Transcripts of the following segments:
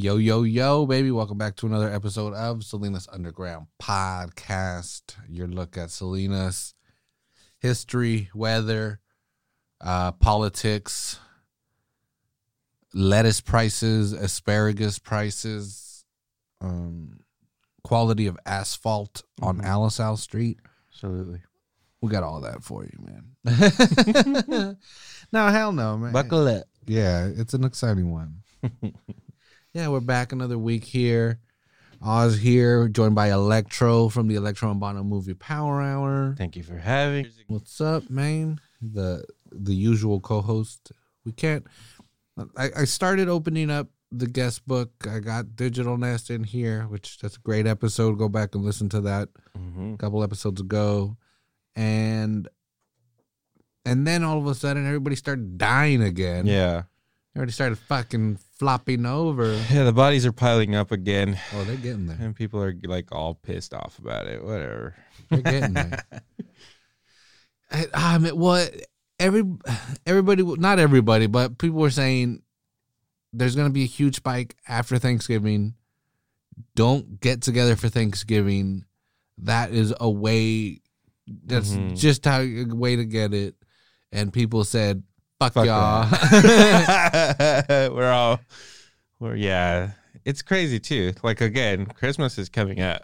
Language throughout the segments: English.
Yo, yo, yo, baby. Welcome back to another episode of Salinas Underground Podcast. Your look at Salinas history, weather, uh, politics, lettuce prices, asparagus prices, um, quality of asphalt on Mhm. Alisal Street. Absolutely. We got all that for you, man. no, hell no, man. Buckle up. Yeah, it's an exciting one. yeah, we're back another week here. Oz here, joined by Electro from the Electro and Bono Movie Power Hour. Thank you for having. What's up, man? The the usual co-host. We can't. I, I started opening up the guest book. I got Digital Nest in here, which that's a great episode. Go back and listen to that hmm a couple episodes ago, and and then all of a sudden everybody started dying again. Yeah. Everybody started fucking flopping over. Yeah, the bodies are piling up again, Oh, they're getting there. and people are like all pissed off about it. Whatever. They're getting there. I, I mean, what every everybody, not everybody, but people were saying there's going to be a huge spike after Thanksgiving. Don't get together for Thanksgiving. That is a way. That's Mhm. just how a way to get it. And people said, "Fuck, Fuck y'all." we're all, we're yeah. It's crazy too. Like again, Christmas is coming up.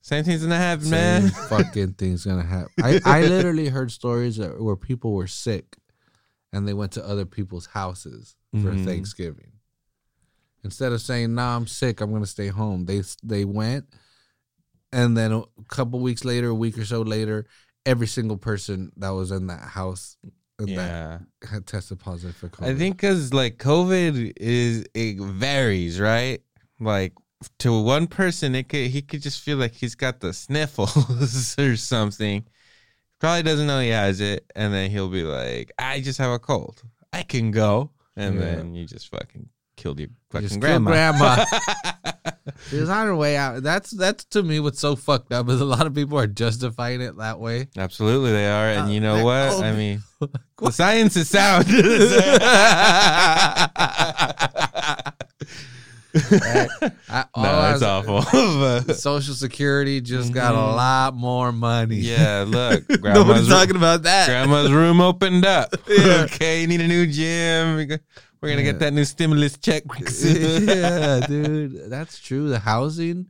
Same thing's gonna happen, Same man. fucking thing's gonna happen. I, I literally heard stories that, where people were sick and they went to other people's houses for Mhm. Thanksgiving. Instead of saying, "Nah, I'm sick. I'm gonna stay home," they they went, and then a couple weeks later, a week or so later, every single person that was in that house Yeah. that had tested positive for COVID. I think because like COVID is it varies, right? Like to one person, it could he could just feel like he's got the sniffles or something. Probably doesn't know he has it, and then he'll be like, "I just have a cold. I can go," and Yeah. then you just fucking killed your You fucking killed grandma. She was on her way out. That's that's to me what's so fucked up is a lot of people are justifying it that way. Absolutely, they are, and Uh, you know that what? cold- I mean, the science is sound. I, all no, I it's was- awful. but- Social Security just got a Mhm. lot more money. yeah, look, nobody's grandma's talking about that. grandma's room opened up. Yeah. Okay, you need a new gym. We're gonna Yeah. get that new stimulus check. yeah, dude, that's true. The housing,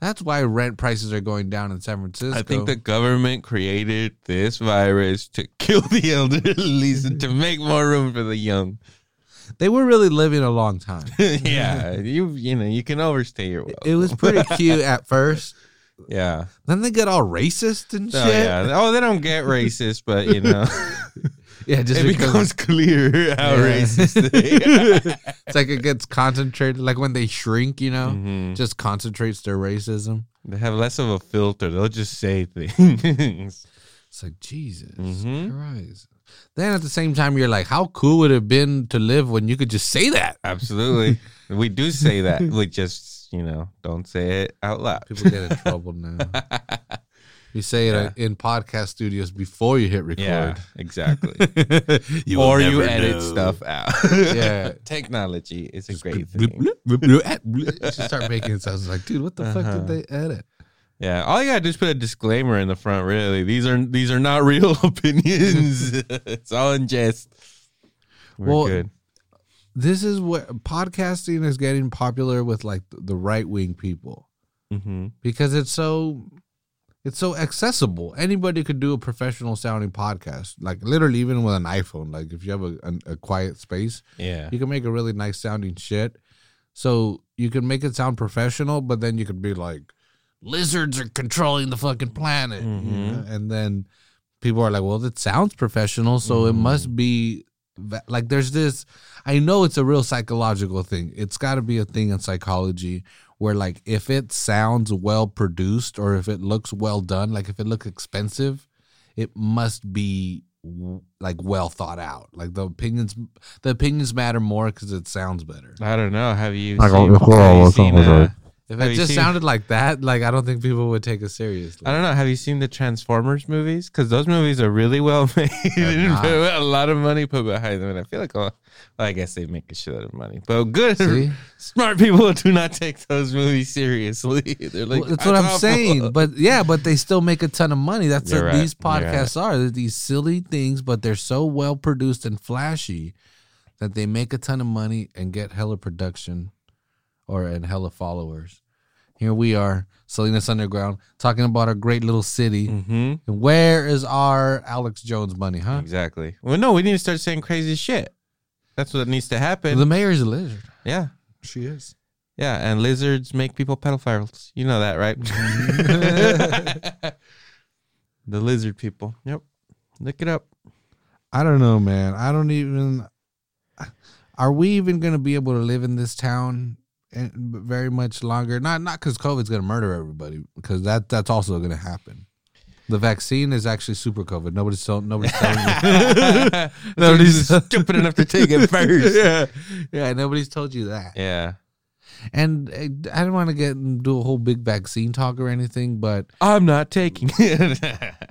that's why rent prices are going down in San Francisco. I think the government created this virus to kill the elderly and to make more room for the young. they were really living a long time. yeah, you you know you can overstay your welcome. It was pretty cute at first. yeah. Then they get all racist and oh, shit. Oh yeah. Oh, they don't get racist, but you know, Yeah, just it because becomes clear how Yeah. racist they. it's like it gets concentrated, like when they shrink, you know, Mhm. just concentrates their racism. They have less of a filter. They'll just say things. It's like Jesus Mhm. Christ. Then at the same time, you're like, how cool would it have been to live when you could just say that? Absolutely. we do say that. We just, you know, don't say it out loud. People get in trouble now. You say it Yeah. in podcast studios before you hit record. yeah, exactly. You or you edit know. stuff out. Yeah. Technology is a great thing. You should start making sounds like, dude, what the fuck Uh-huh. did they edit? Yeah. All you gotta do is put a disclaimer in the front, really. These are these are not real opinions. it's all in jest. We're Well, good. This is what podcasting is getting popular with like the right wing people. hmm because it's so it's so accessible. Anybody could do a professional sounding podcast, like literally even with an iPhone. Like if you have a, a, a quiet space, Yeah. you can make a really nice sounding shit. So you can make it sound professional, but then you could be like, lizards are controlling the fucking planet, you Mhm. know? and then people are like, well, it sounds professional, so it Mhm. must be like there's this. I know it's a real psychological thing. It's got to be a thing in psychology where like if it sounds well produced or if it looks well done, like if it looks expensive, it must be like well thought out. Like the opinions, the opinions matter more because it sounds better. I don't know. Have you seen, got have you seen up uh, it? If Have it you just seen- sounded like that, like I don't think people would take us seriously. I don't know. Have you seen the Transformers movies? Because those movies are really well made. not. a lot of money put behind them, and I feel like, well, I guess they make a shitload of money. But good, See? smart people do not take those movies seriously. They're like, Well, that's what I'm awful." saying. But yeah, but they still make a ton of money. That's You're what right. these You're podcasts are. They're these silly things, but they're so well produced and flashy that they make a ton of money and get hella production or and hella followers. Here we are, Salinas Underground, talking about our great little city. Mhm. And where is our Alex Jones money, huh? Exactly. Well, no, we need to start saying crazy shit. That's what needs to happen. The mayor's a lizard. yeah. She is. Yeah, and lizards make people pedophiles. You know that, right? the lizard people. Yep. Look it up. I don't know, man. I don't even. Are we even going to be able to live in this town and very much longer? Not not because COVID's going to murder everybody, because that that's also going to happen. The vaccine is actually super COVID. Nobody's telling. Nobody's telling you. Nobody's stupid enough to take it first. yeah, yeah. Nobody's told you that. Yeah. And uh, I don't want to get and do a whole big vaccine talk or anything, but I'm not taking it.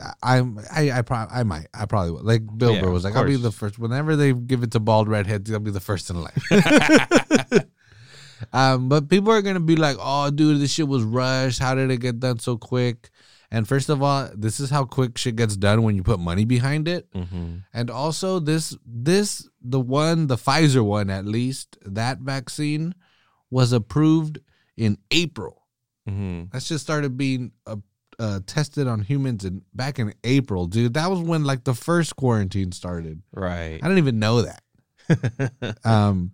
I- I'm I I probably I might I probably will. Like Bill Yeah, Burr was of like, I'll be course. the first. Whenever they give it to bald redheads, I'll be the first in line. um, but people are gonna be like, "Oh, dude, this shit was rushed. How did it get done so quick?" And first of all, this is how quick shit gets done when you put money behind it. mm-hmm. And also, this this the one the Pfizer one at least that vaccine was approved in April. Mm-hmm. That shit started being uh, uh, tested on humans in back in April, dude. That was when like the first quarantine started. Right. I didn't even know that. um,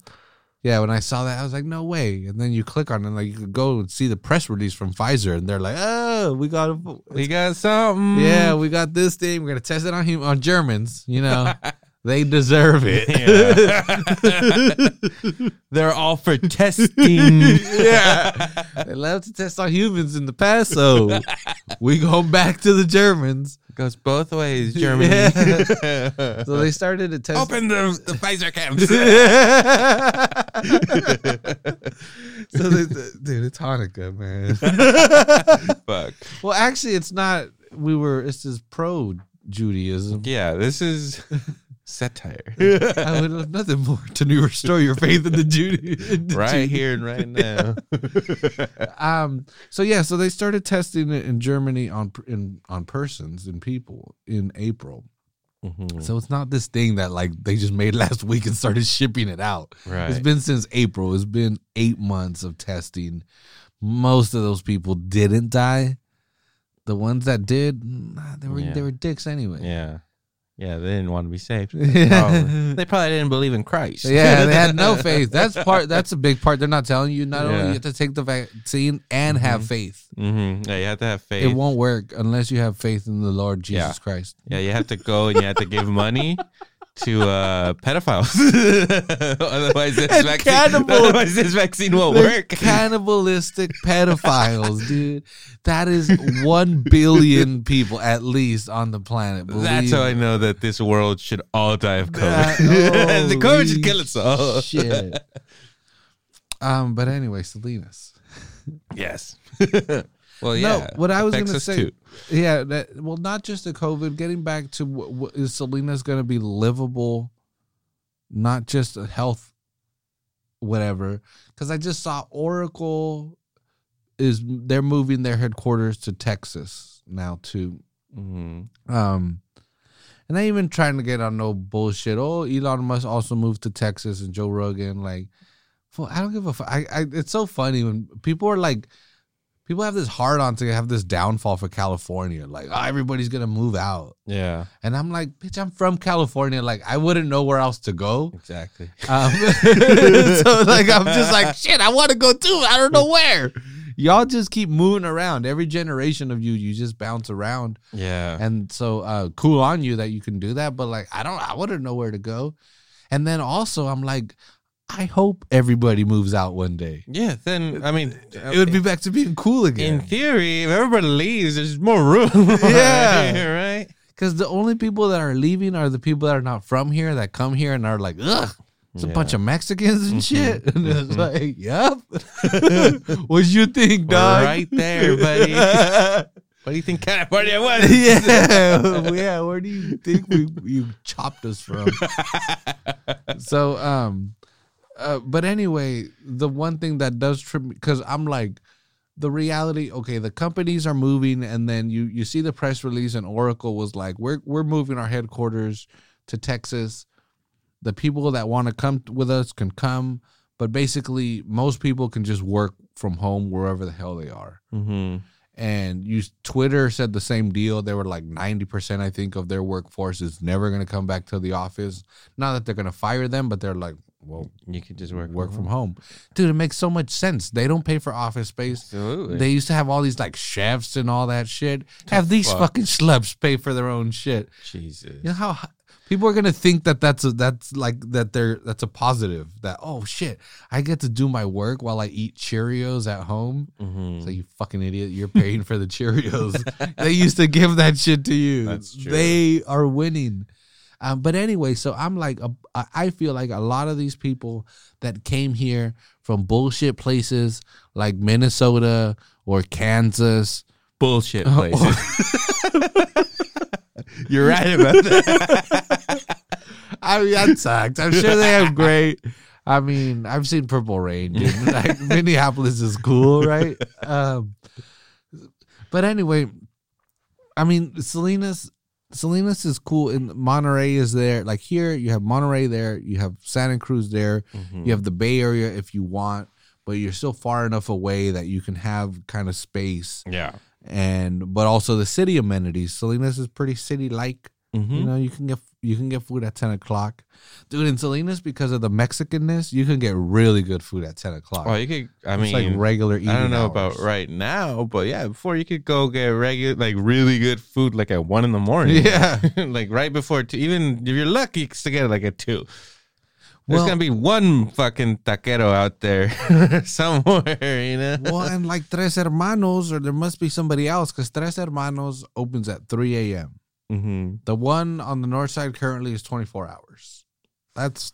yeah, when I saw that, I was like, no way. And then you click on it, and like you could go and see the press release from Pfizer, and they're like, oh, we got a, we got something. yeah, we got this thing. We're gonna test it on hum- on Germans. You know, they deserve it. Yeah. They're all for testing. yeah. They love to test on humans in the past, so we go back to the Germans. Goes both ways, Germany. So they started to test. Open the, the Pfizer camps. so they, dude, it's Hanukkah, man. Fuck. well, actually, it's not. We were. This is pro Judaism. Yeah, this is satire. I would love nothing more to restore your faith in the Judaism. right here and right now. Um. So yeah. So they started testing it in Germany on in on persons and people in April. Mhm. So it's not this thing that like they just made last week and started shipping it out. Right. It's been since April. It's been eight months of testing. Most of those people didn't die. The ones that did, nah, they were Yeah. they were dicks anyway. Yeah. Yeah, they didn't want to be saved. Probably. They probably didn't believe in Christ. Yeah, they had no faith. That's part. That's a big part. They're not telling you. Not only you have to take the vaccine and have faith. hmm Yeah, you have to have faith. It won't work unless you have faith in the Lord Jesus Yeah. Christ. Yeah, you have to go and you have to give money to uh, pedophiles. otherwise, this And vaccine, cannibals. otherwise this vaccine won't work. cannibalistic pedophiles, dude. That is one billion people at least on the planet. That's how I know that this world should all die of That- COVID. the COVID should kill us all. Shit. Um, but anyway, Salinas. Yes. Well, No, yeah. what I was gonna say- too. Yeah, that well, not just the COVID. Getting back to what, what is Salinas going to be livable, not just a health, whatever. Because I just saw Oracle is they're moving their headquarters to Texas now too. Mhm. Um, and they even trying to get on no bullshit. Oh, Elon Musk also moved to Texas and Joe Rogan. Like, I don't give a fuck. I, I, it's so funny when people are like, people have this hard on to have this downfall for California. Like, oh, everybody's gonna move out, Yeah, and I'm like, bitch, I'm from California. Like, I wouldn't know where else to go. exactly. Um, so like, I'm just like, shit, I want to go too. I don't know where. Y'all just keep moving around. Every generation of you, you just bounce around. Yeah. And so uh cool on you that you can do that, but like I don't I wouldn't know where to go. And then also I'm like I hope everybody moves out one day. yeah, then I mean, It would be back to being cool again. in theory, if everybody leaves, there's more room. Yeah. right. Cuz the only people that are leaving are the people that are not from here that come here and are like, "Ugh, It's a bunch of Mexicans and Mhm, shit. And it's mhm. like, yep. what you think, dog? Right there, buddy. what do you think California was? yeah, yeah. Where do you think we you chopped us from? so, um, uh, but anyway, the one thing that does trip because I'm like, the reality. Okay, the companies are moving, and then you you see the press release, and Oracle was like, we're we're moving our headquarters to Texas. The people that want to come with us can come, but basically, most people can just work from home wherever the hell they are hmm and you Twitter said the same deal. They were like 90% I think of their workforce is never going to come back to the office. Not that they're going to fire them, but they're like, well, You could just work work from home. Dude, it makes so much sense. They don't pay for office space. Absolutely. They used to have all these like chefs and all that shit. Have these fuck? fucking schlubs pay for their own shit. Jesus. You know how people are gonna think that that's a, that's like that they're that's a positive. That oh shit, I get to do my work while I eat Cheerios at home. hmm So you fucking idiot, you're paying for the Cheerios. they used to give that shit to you. That's true. They are winning. Um, but anyway, so I'm like, a, I I feel like a lot of these people that came here from bullshit places like Minnesota or Kansas. Bullshit Oh. places. You're right about that. I mean, that sucks. I'm sure they have great. I mean, I've seen Purple Rain. Dude. Like, Minneapolis is cool, right? Um, but anyway, I mean, Salinas, Salinas is cool, and Monterey is there. Like here, you have Monterey there, you have Santa Cruz there, Mhm. you have the Bay Area if you want, but you're still far enough away that you can have kind of space Yeah. and but also the city amenities. Salinas is pretty city like. Mhm. You know, you can get you can get food at ten o'clock, dude. In Salinas, because of the Mexicanness, you can get really good food at ten o'clock. Well, you could. I it's mean, like regular. Eating I don't know hours. about right now, but yeah, before you could go get regular, like really good food, like at one in the morning. Yeah. like right before two. Even if you're lucky, you still get like at two. There's Well- gonna be one fucking taquero out there somewhere, you know. well, and like Tres Hermanos, or there must be somebody else because Tres Hermanos opens at three a.m. hmm The one on the north side currently is twenty four hours. That's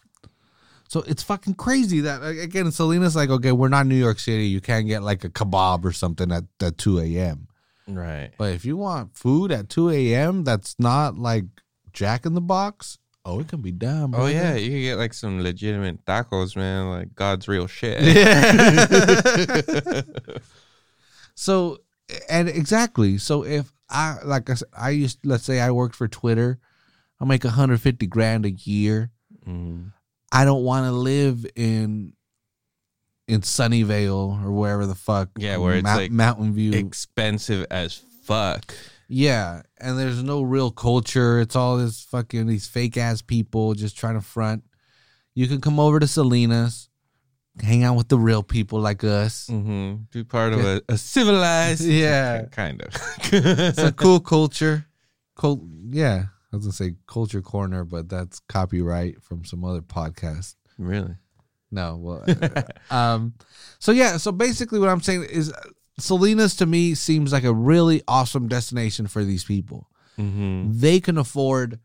so it's fucking crazy that again Salinas like okay, we're not New York City. You can't get like a kebab or something at at two a.m. Right. But if you want food at 2 a.m., that's not like Jack in the Box. Oh, it can be done. Oh yeah, you can get like some legitimate tacos, man. Like God's real shit. Yeah. so, and exactly. So if I like I said, I used let's say I worked for Twitter, I make 150 grand a year. Mhm. I don't want to live in in Sunnyvale or wherever the fuck. Yeah, where it's, Mou- like, Mountain View. Expensive as fuck. Yeah, and there's no real culture. It's all this fucking these fake ass people just trying to front. You can come over to Salinas, hang out with the real people like us. hmm Be part of a, a civilized. Yeah. kind of. It's a cool culture. Cul- yeah, I was gonna say culture corner, but that's copyright from some other podcast. really. No, well, uh, um, so yeah, so basically what I'm saying is uh, Salinas to me seems like a really awesome destination for these people. hmm they can afford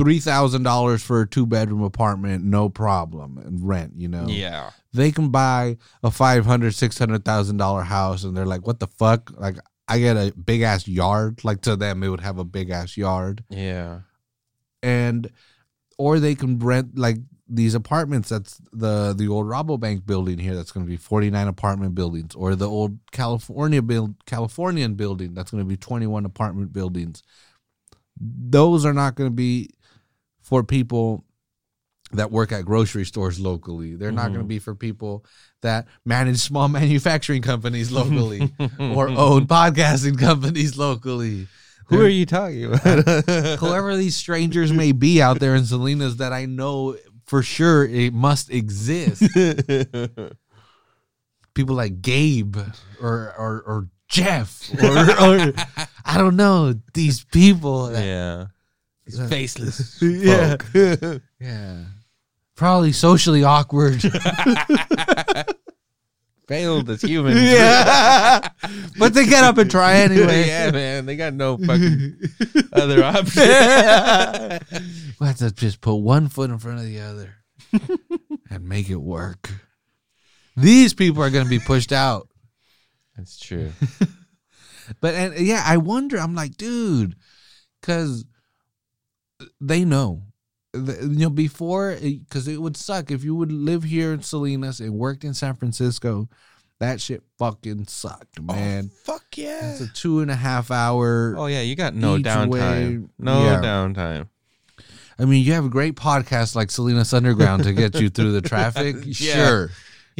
three thousand dollars for a two bedroom apartment, no problem, and rent. You know, Yeah. they can buy a five hundred, six hundred thousand dollar $600,000 house, and they're like, "What the fuck?" Like, I get a big ass yard. Like to them, it would have a big ass yard, Yeah. and or they can rent like these apartments. That's the the old Rabobank building here. That's going to be forty nine apartment buildings, or the old California build Californian building. That's going to be twenty one apartment buildings. Those are not going to be for people that work at grocery stores locally. They're not going to mm-hmm. be for people that manage small manufacturing companies locally or own podcasting companies locally. Who are you talking about? whoever these strangers may be out there in Salinas that I know for sure it must exist. People like Gabe or or, or Jeff or, or I don't know these people. that- yeah. These faceless. Yeah. yeah, probably socially awkward. Failed as humans. yeah, but they get up and try anyway. yeah, man. They got no fucking other option. we have to just put one foot in front of the other. and make it work. These people are going to be pushed out. That's true. But and yeah, I wonder. I'm like, dude, because they know, you know, before eh, because it would suck if you would live here in Salinas and worked in San Francisco. That shit fucking sucked, oh, man. fuck yeah. It's a two and a half hour. Oh yeah, you got no downtime. way- no yeah. downtime. I mean, you have a great podcast like Salinas Underground to get you through the traffic. Yeah. Sure.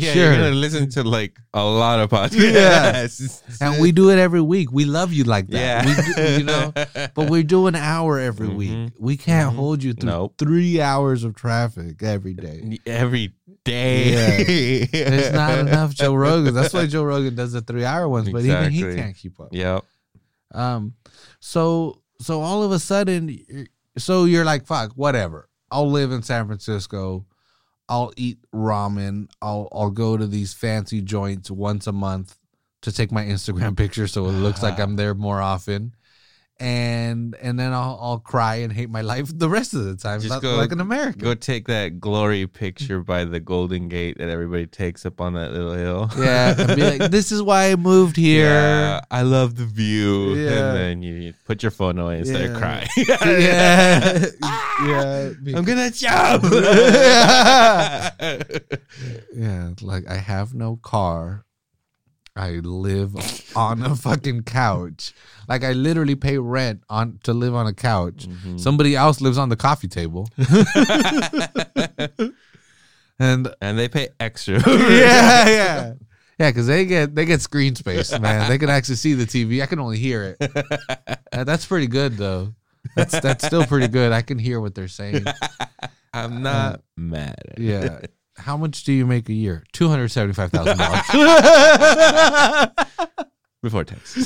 Yeah, Sure. you're gonna listen to like a lot of podcasts. And we do it every week. We love you like that. yeah, We do, you know, but we're doing an hour every week. Mhm. We can't Mhm. hold you through Nope. three hours of traffic every day. every day. There's not enough Joe Rogan. That's why Joe Rogan does the three hour ones, but even he can't keep up. Yep. Um, so so all of a sudden, so you're like, fuck, whatever. I'll live in San Francisco. I'll eat ramen. I'll I'll go to these fancy joints once a month to take my Instagram picture so it looks like I'm there more often. And and then I'll I'll cry and hate my life the rest of the time, Just go- like an American. Go take that glory picture by the Golden Gate that everybody takes up on that little hill. yeah, and be like, this is why I moved here. Yeah, I love the view. Yeah. And then you, you put your phone away and start Yeah. crying. yeah, yeah. I'm gonna jump. Yeah, like I have no car. I live on a fucking couch. Like I literally pay rent on to live on a couch. Mhm. Somebody else lives on the coffee table. and and they pay extra. yeah, yeah. Yeah, because they get they get screen space, man. They can actually see the TV. I can only hear it. Uh, that's pretty good though. That's that's still pretty good. I can hear what they're saying. I'm not mad. At it. Yeah. How much do you make a year? Two hundred seventy-five thousand dollars. Before tax.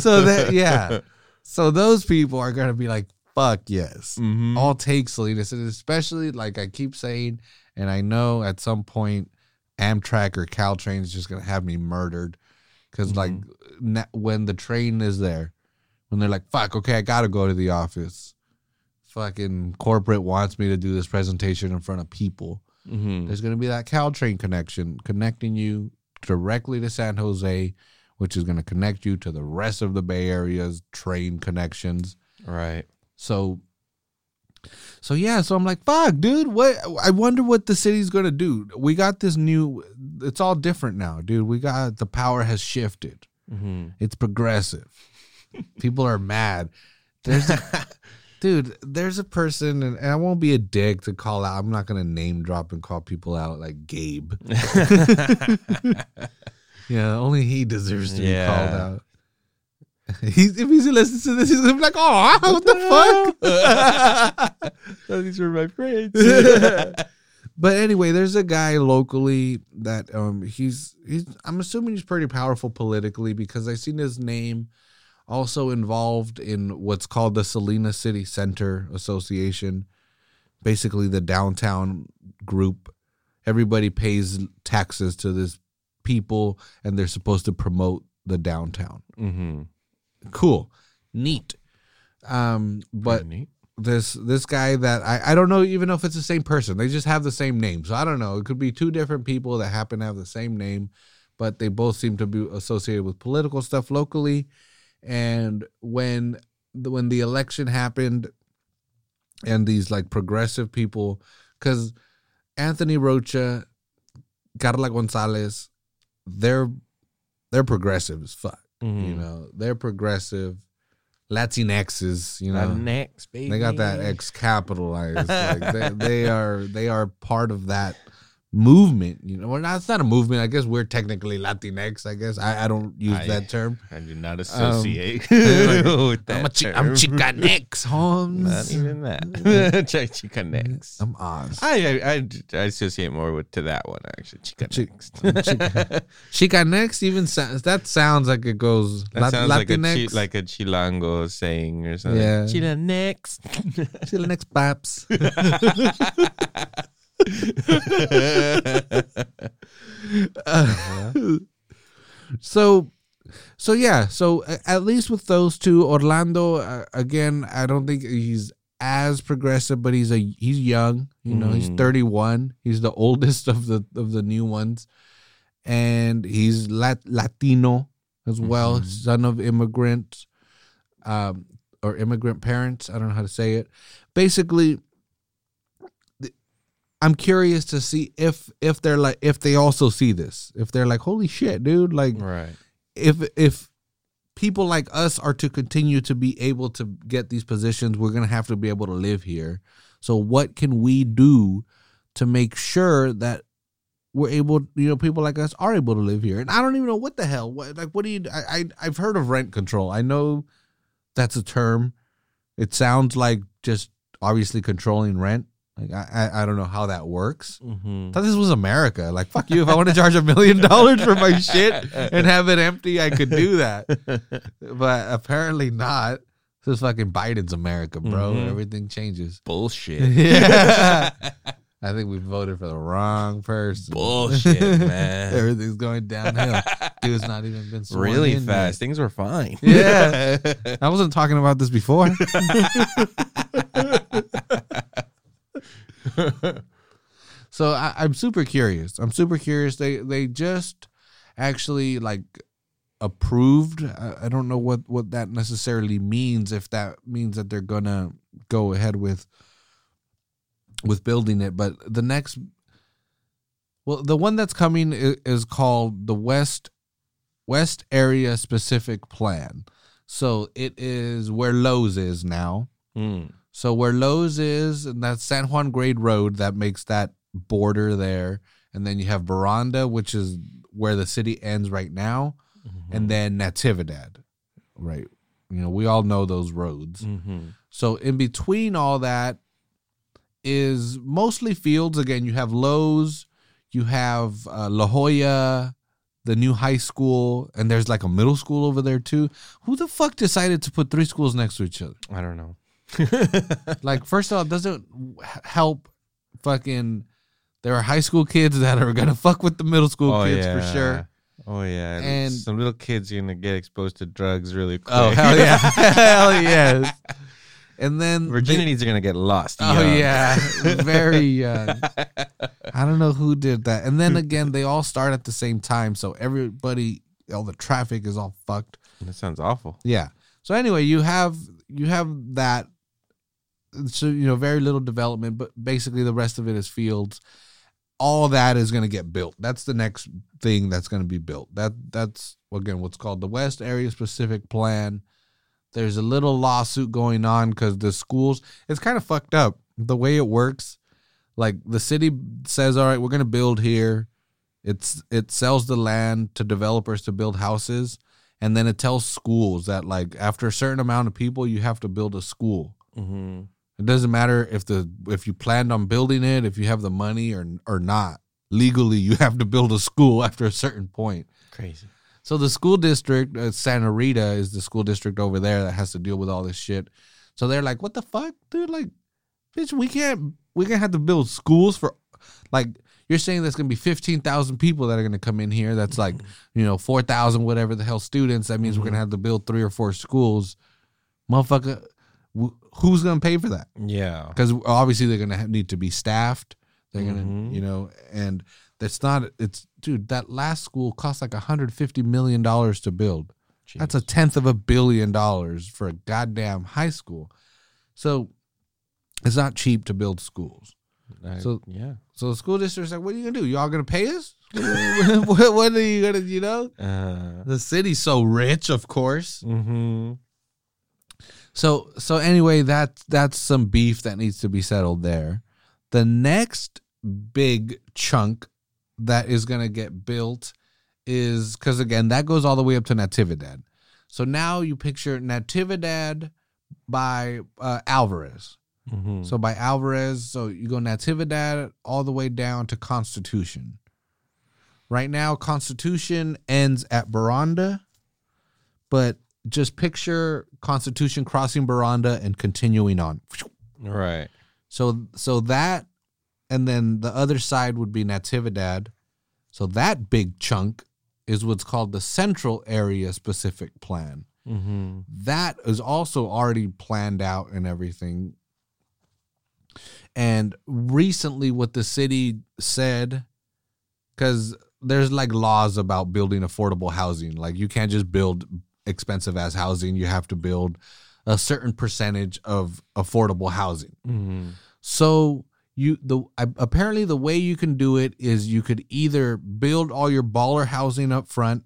so that yeah. So those people are gonna be like, fuck yes. Mhm. I'll take Salinas. And especially like I keep saying, and I know at some point Amtrak or Caltrain is just gonna have me murdered. because like na- when the train is there, when they're like, "Fuck, okay, I gotta go to the office." Fucking corporate wants me to do this presentation in front of people. Mhm. There's gonna be that Caltrain connection connecting you directly to San Jose, which is gonna connect you to the rest of the Bay Area's train connections. Right. So, so yeah, so I'm like, fuck, dude. What? I wonder what the city's gonna do. We got this new. It's all different now, dude. We got the power has shifted. hmm It's progressive. People are mad. There's, dude. There's a person, and, and I won't be a dick to call out. I'm not gonna name drop and call people out like Gabe. Yeah, only he deserves to Yeah. be called out. He's, if he's listening to this, he's gonna be like, "Oh, what the fuck?" These were my friends. but anyway, there's a guy locally that um he's he's I'm assuming he's pretty powerful politically because I seen his name also involved in what's called the Salinas City Center Association, basically the downtown group. Everybody pays taxes to this people and they're supposed to promote the downtown. mm-hmm. Cool. Neat. Um but neat. this this guy that I, I don't know even know if it's the same person. They just have the same name. So I don't know. It could be two different people that happen to have the same name, but they both seem to be associated with political stuff locally. And when the, when the election happened and these like progressive people cuz Anthony Rocha, Carla Gonzalez, they're they're progressive as fuck. You Mhm. know, they're progressive. Latinxes, you know, next baby. they got that X capitalized. like they, they are they are part of that movement. You know, well, not, it's not a movement. I guess we're technically Latinx. I guess I, I don't use I- that term. I do not um, associate like, with that. I'm a chi- I'm. Chicanx, Holmes. Not even that. Chica next. I'm Oz. I, I I associate more with to that one actually. Chica Chi- next. Chica- Chicanx even sounds that sounds like it goes That Lat- sounds like a Latinx. chi, like a chilango saying or something. Yeah. Chila next. Chicanx paps. Uh, so so yeah so at least with those two orlando uh, again i don't think he's as progressive, but he's a he's young. You know, he's Mhm. 31. He's the oldest of the of the new ones, and he's Lat- Latino as well, Mhm. son of immigrants, um, or immigrant parents. I don't know how to say it. Basically, I'm curious to see if if they're like if they also see this. If they're like, holy shit, dude! Like Right. if if people like us are to continue to be able to get these positions, we're gonna have to be able to live here. So what can we do to make sure that we're able, you know, people like us are able to live here? And I don't even know what the hell. What like what do you? I, I I've heard of rent control. I know that's a term. It sounds like just obviously controlling rent. Like I I, I don't know how that works. Mm-hmm. I thought this was America. Like fuck you. If I want to charge a million dollars for my shit and have it empty, I could do that. But apparently not. This is fucking Biden's America, bro. Mhm. Everything changes. Bullshit. Yeah. I think we voted for the wrong person. Bullshit, man. Everything's going downhill. Dude's not even been sworn really fast. Things were fine. Yeah. I wasn't talking about this before. So I, I'm super curious. I'm super curious. They they just actually like approved. I, I don't know what what that necessarily means. If that means that they're gonna go ahead with with building it, but the next, well, the one that's coming is, called the West West Area Specific Plan. So it is where Lowe's is now. Mm. So where Lowe's is, and that's San Juan Grade Road that makes that border there. And then you have Boronda, which is where the city ends right now. And then Natividad, right? You know, we all know those roads. Mm-hmm. So in between all that is mostly fields. Again, you have Lowe's, you have uh, La Jolla, the new high school, and there's like a middle school over there too. Who the fuck decided to put three schools next to each other? I don't know. Like, first of all, it doesn't help fucking. There are high school kids that are gonna fuck with the middle school oh, kids for sure. Oh yeah, And- some little kids are gonna get exposed to drugs really quick. Oh hell yeah, hell yes. And then they- Virginities are gonna get lost. Oh young. yeah, very young. I don't know who did that. And then again, they all start at the same time, so everybody, all the traffic is all fucked. that sounds awful. Yeah. So anyway, you have you have that. So you know, very little development, but basically the rest of it is fields. All that is going to get built. That's the next thing that's going to be built. That that's again what's called the West Area Specific Plan. There's a little lawsuit going on because the schools. It's kind of fucked up the way it works. Like the city says, "All right, we're going to build here." It's it sells the land to developers to build houses and then it tells schools that like after a certain amount of people you have to build a school Mm-hmm. It doesn't matter if the if you planned on building it if you have the money or or not. Legally you have to build a school after a certain point. Crazy. so the school district uh, santa rita is the school district over there that has to deal with all this shit. So they're like what the fuck dude? Like bitch we can't We're gonna have to build schools for like you're saying there's gonna be 15,000 people that are gonna come in here that's like you know 4,000 whatever the hell students. That means we're gonna have to build three or four schools. Motherfucker wh- who's gonna pay for that? Yeah. because obviously they're gonna need to be staffed. They're gonna Mhm. you know and that's not it's dude that last school cost like 150 million dollars to build. That's a tenth of a billion dollars for a goddamn high school. So it's not cheap to build schools. I- so- yeah. so the school district's like what are you gonna do? Y'all gonna pay us? What, what are you gonna you know? Uh, the city's so rich of course. Mm-hmm. So so anyway, that's that's some beef that needs to be settled there. The next big chunk that is gonna get built is because again that goes all the way up to Natividad. So now you picture Natividad by uh, Alvarez. Mm-hmm. So by Alvarez, so you go Natividad all the way down to Constitution. Right now, Constitution ends at Boronda, but just picture Constitution crossing Boronda and continuing on. right. So so that and then the other side would be Natividad. So that big chunk is what's called the Central Area Specific Plan Mm-hmm. that is also already planned out and everything And recently, what the city said, because there's like laws about building affordable housing. Like you can't just build expensive as housing. You have to build a certain percentage of affordable housing. Mm-hmm. So you the apparently the way you can do it is you could either build all your baller housing up front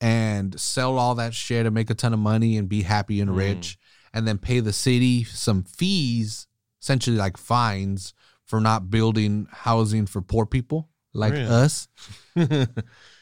and sell all that shit and make a ton of money and be happy and Mm. rich and then pay the city some fees essentially like fines for not building housing for poor people like Really? us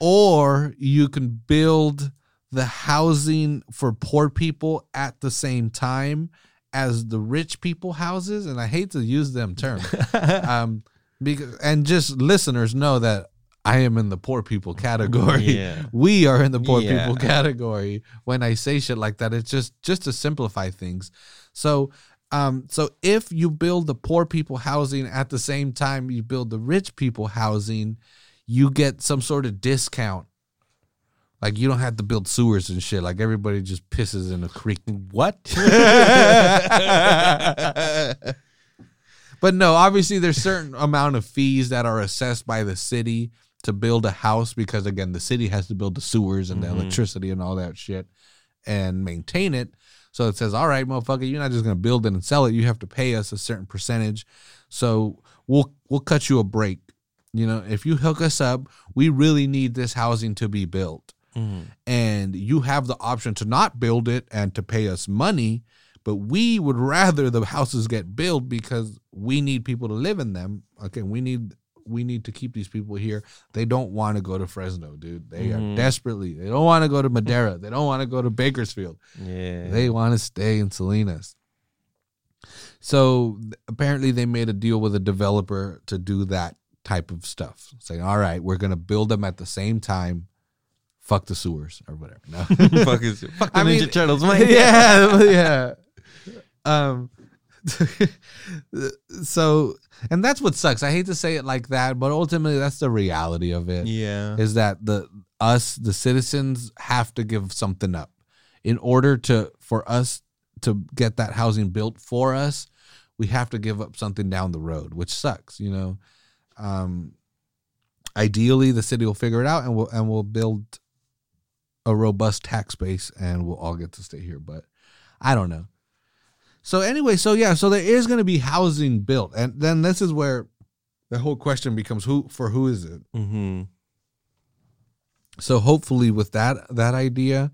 or you can build the housing for poor people at the same time as the rich people houses and i hate to use them terms um because and just listeners know that i am in the poor people category Yeah. we are in the poor Yeah. people category when i say shit like that it's just just to simplify things so um so if you build the poor people housing at the same time you build the rich people housing you get some sort of discount like you don't have to build sewers and shit like everybody just pisses in a creek what? But no, obviously there's certain amount of fees that are assessed by the city to build a house because again the city has to build the sewers and the Mhm. electricity and all that shit and maintain it. So it says, all right, motherfucker, you're not just gonna build it and sell it. You have to pay us a certain percentage. So we'll we'll cut you a break. You know, if you hook us up, we really need this housing to be built Mhm. and you have the option to not build it and to pay us money but we would rather the houses get built because we need people to live in them. Okay we need we need to keep these people here. They don't want to go to fresno dude. They Mhm. are desperately they don't want to go to madera. They don't want to go to bakersfield. Yeah. they want to stay in salinas. So apparently they made a deal with a developer to do that type of stuff. Saying all right we're going to build them at the same time fuck the sewers or whatever no fuck is fuck the I Ninja mean, Turtles, man. yeah, yeah. Um, so, and that's what sucks. I hate to say it like that, but ultimately, that's the reality of it. Yeah. Is that the us, the citizens, have to give something up in order to for us to get that housing built for us. We have to give up something down the road, which sucks. You know. Um, ideally, the city will figure it out, and we'll and we'll build a robust tax base and we'll all get to stay here but i don't know. So anyway so yeah so there is going to be housing built. And then this is where the whole question becomes who for who is it? Mm-hmm. so hopefully with that that idea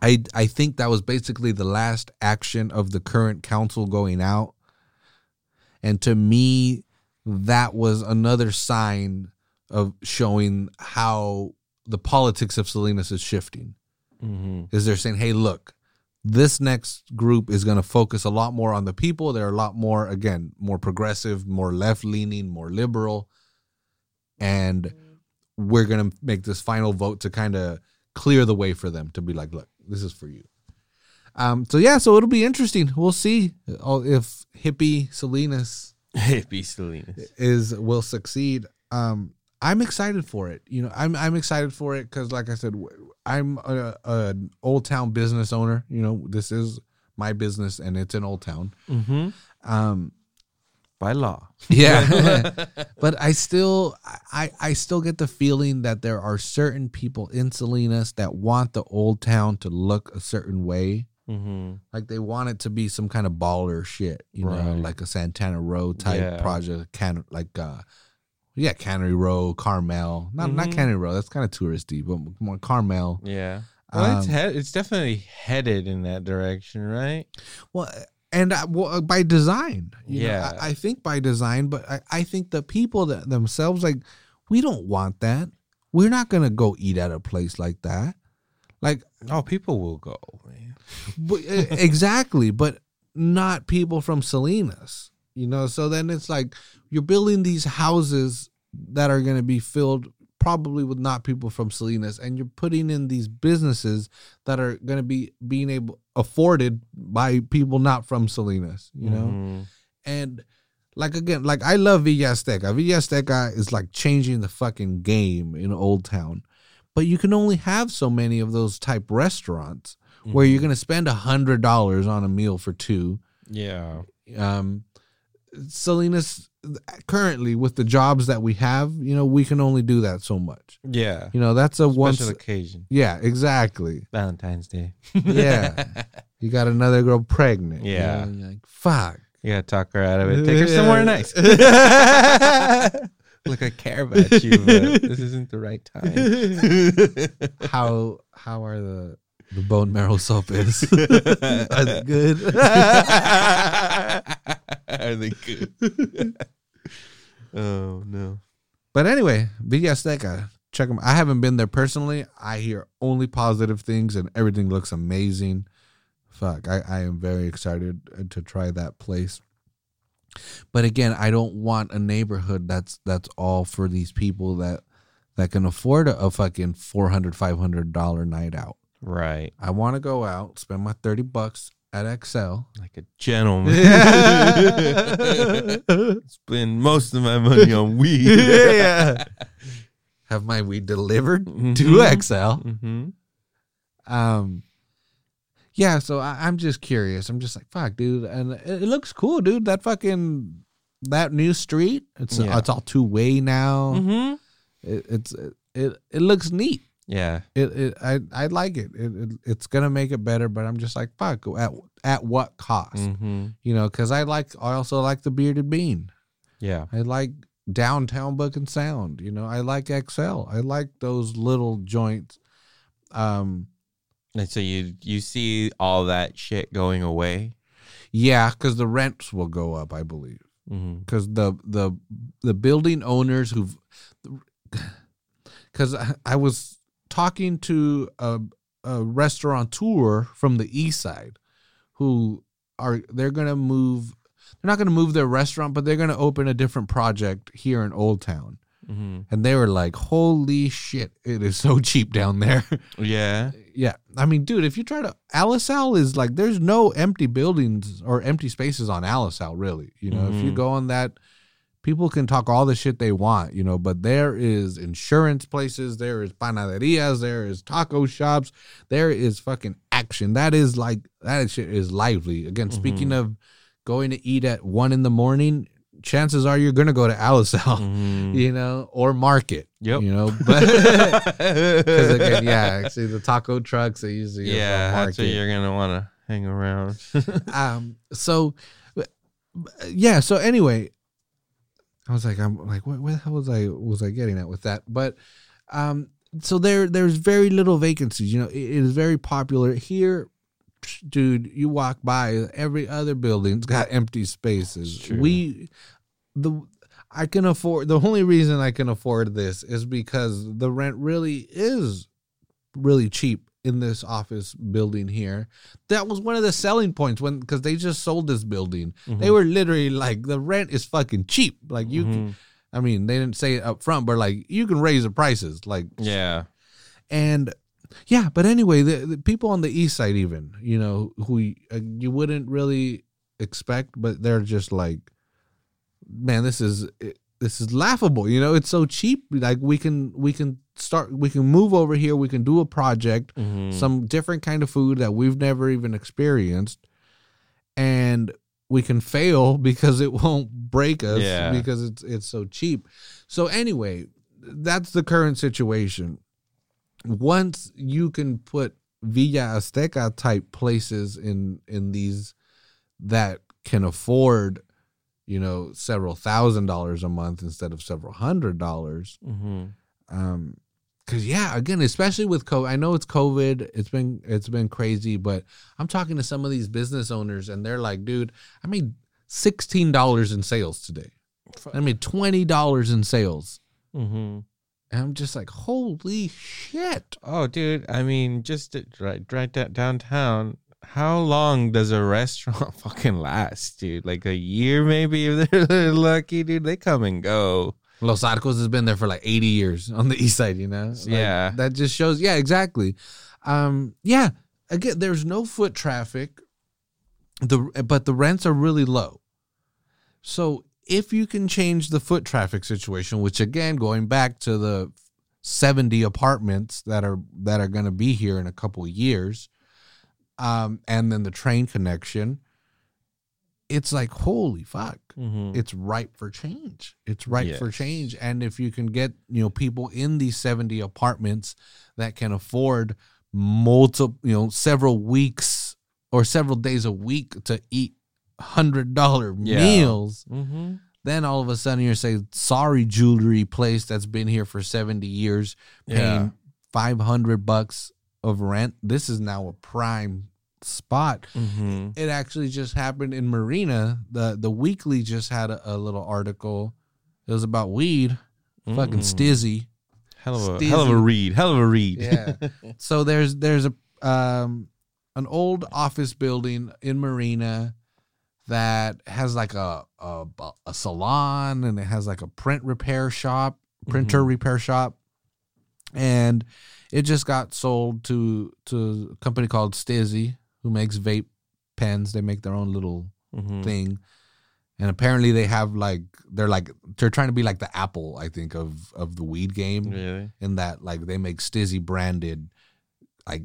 i i think that was basically the last action of the current council going out. And to me that was another sign of showing how the politics of Salinas is shifting. Mm-hmm. Is they're saying, "Hey, look, this next group is going to focus a lot more on the people. They're a lot more, again, more progressive, more left leaning, more liberal, and we're going to make this final vote to kind of clear the way for them to be like, look, this is for you." Um. So yeah, so it'll be interesting. We'll see uh, if hippie Salinas Hippie Salinas. is will succeed. Um, I'm excited for it. You know, I'm I'm excited for it because, like I said, I'm a, an old town business owner. You know, this is my business and it's in Old Town. Mm-hmm. Um, By law. yeah, but I still I I still get the feeling that there are certain people in Salinas that want the Old Town to look a certain way. Mm-hmm. Like they want it to be some kind of baller shit, you know, like a Santana Row type Yeah. project, can like uh, yeah, Cannery Row, Carmel, not not Mhm. Cannery Row, that's kind of touristy, but more Carmel. Yeah. Well, it's Um, head, it's definitely headed in that direction, right? Well, and uh, well, uh, by design, you know, Yeah. I, I think by design, but I, I think the people that themselves like we don't want that. We're not gonna go eat at a place like that. Like Oh, people will go, man. But, exactly, but not people from Salinas. You know, so then it's like you're building these houses that are going to be filled probably with not people from Salinas, and you're putting in these businesses that are going to be being able afforded by people not from Salinas. You know, Mhm. and like again, like I love Villa Azteca. Villa Azteca is like changing the fucking game in Old Town. But you can only have so many of those type restaurants where Mm-hmm. you're gonna spend a hundred dollars on a meal for two. Yeah. Um, Salinas currently with the jobs that we have, you know, we can only do that so much. Yeah. You know, that's a once. Special occasion. Yeah, exactly. Valentine's Day. Yeah. You got another girl pregnant. Yeah. you're like, fuck. You gotta talk her out of it. Take her somewhere nice. Look, I care about you, but this isn't the right time. how how are the the bone marrow soap is? are they good? Are they good? oh no. But anyway, Villa Azteca, check them. I haven't been there personally. I hear only positive things, and everything looks amazing. Fuck, I, I am very excited uh, to try that place. But again, I don't want a neighborhood that's that's all for these people that that can afford a, a fucking 400 500 dollar night out. Right. I want to go out, spend my 30 bucks at XL. Like a gentleman. Spend most of my money on weed. yeah. Have my weed delivered to Mhm. Excel. Mm-hmm. Um, yeah. So I, I'm just curious. I'm just like, fuck, dude, and it, it looks cool, dude. That fucking that new street. It's Yeah. it's all two way now. Mm-hmm. It, it's it it looks neat. Yeah. It, it I I like it. It, it. It's gonna make it better, but I'm just like, fuck, at at what cost? Mm-hmm. You know, because I like I also like the bearded bean. Yeah. I like downtown book and sound. You know, I like XL. I like those little joints. Um, And so you you see all that shit going away. yeah, because the rents will go up, I believe. Mm-hmm. Because the the the building owners who've, because I, I was talking to a a restaurateur from the east side, who are they're gonna move. They're not gonna move their restaurant, but they're gonna open a different project here in Old Town. Mm-hmm. and they were like, "Holy shit, it is so cheap down there." Yeah. yeah, I mean, dude, if you try to Alisal is like, there's no empty buildings or empty spaces on Alisal, really. You know, if you Mhm. go on that, people can talk all the shit they want, you know, but there is insurance places, there is panaderias, there is taco shops, there is fucking action. That is like that shit is lively. Again, speaking of going to eat at one in the morning, chances are you're gonna go to Alisal Mhm. you know, or market. Yep. You know, but because again, yeah, actually the taco trucks they usually yeah, that's where you're gonna want to hang around. Um, so yeah, so anyway, I was like, I'm like, what, what the hell was I was I getting at with that? But um, so there there's very little vacancies. You know, it, it is very popular here. Dude, you walk by every other building's got empty spaces. We the I can afford the only reason I can afford this is because the rent really is really cheap in this office building here. That was one of the selling points when because they just sold this building. They were literally like the rent is fucking cheap. Like you can, Mhm. I mean, they didn't say it up front, but like you can raise the prices. Like Yeah. and yeah, but anyway, the, the people on the east side, even you know, who uh, you wouldn't really expect, but they're just like, man, this is it- this is laughable. You know, it's so cheap. Like we can we can start we can move over here. We can do a project, Mhm. some different kind of food that we've never even experienced, and we can fail because it won't break us Yeah. because it's it's so cheap. So anyway, that's the current situation. Once you can put Villa Azteca type places in in these that can afford, you know, several thousand dollars a month instead of several hundred dollars, Mhm. um because yeah again especially with covid i know it's covid it's been it's been crazy but i'm talking to some of these business owners and they're like dude i made $16 in sales today i made $20 in sales Mhm. and i'm just like holy shit Oh, dude. I mean, just right, right downtown. How long does a restaurant fucking last, dude? Like a year, maybe if they're lucky, dude. They come and go. Los arcos has been there for like 80 years on the east side you know? Like, Yeah. that just shows yeah exactly. Um yeah again there's no foot traffic. The but the rents are really low. So if you can change the foot traffic situation which again going back to the 70 apartments that are that are going to be here in a couple of years um and then the train connection it's like holy fuck Mhm. it's ripe for change. It's ripe for change. And if you can get, you know, people in these 70 apartments that can afford multiple, you know, several weeks or several days a week to eat hundred dollar Yeah. meals, Mhm. then all of a sudden you're saying, sorry, jewelry place that's been here for 70 years, paying Yeah. 500 bucks of rent. This is now a prime spot Mhm. it actually just happened in Marina. The the weekly just had a, a little article. It was about weed. Fucking Mm. stizzy. Hell of a hell of a read. Hell of a read. Yeah. so there's there's a um an old office building in Marina that has like a a, a salon and it has like a print repair shop, printer Mhm. repair shop, and it just got sold to to a company called Stizzy who makes vape pens. They make their own little Mhm. thing. And apparently they have like they're like they're trying to be like the Apple, I think, of of the weed game. Really? In that like they make Stizzy branded like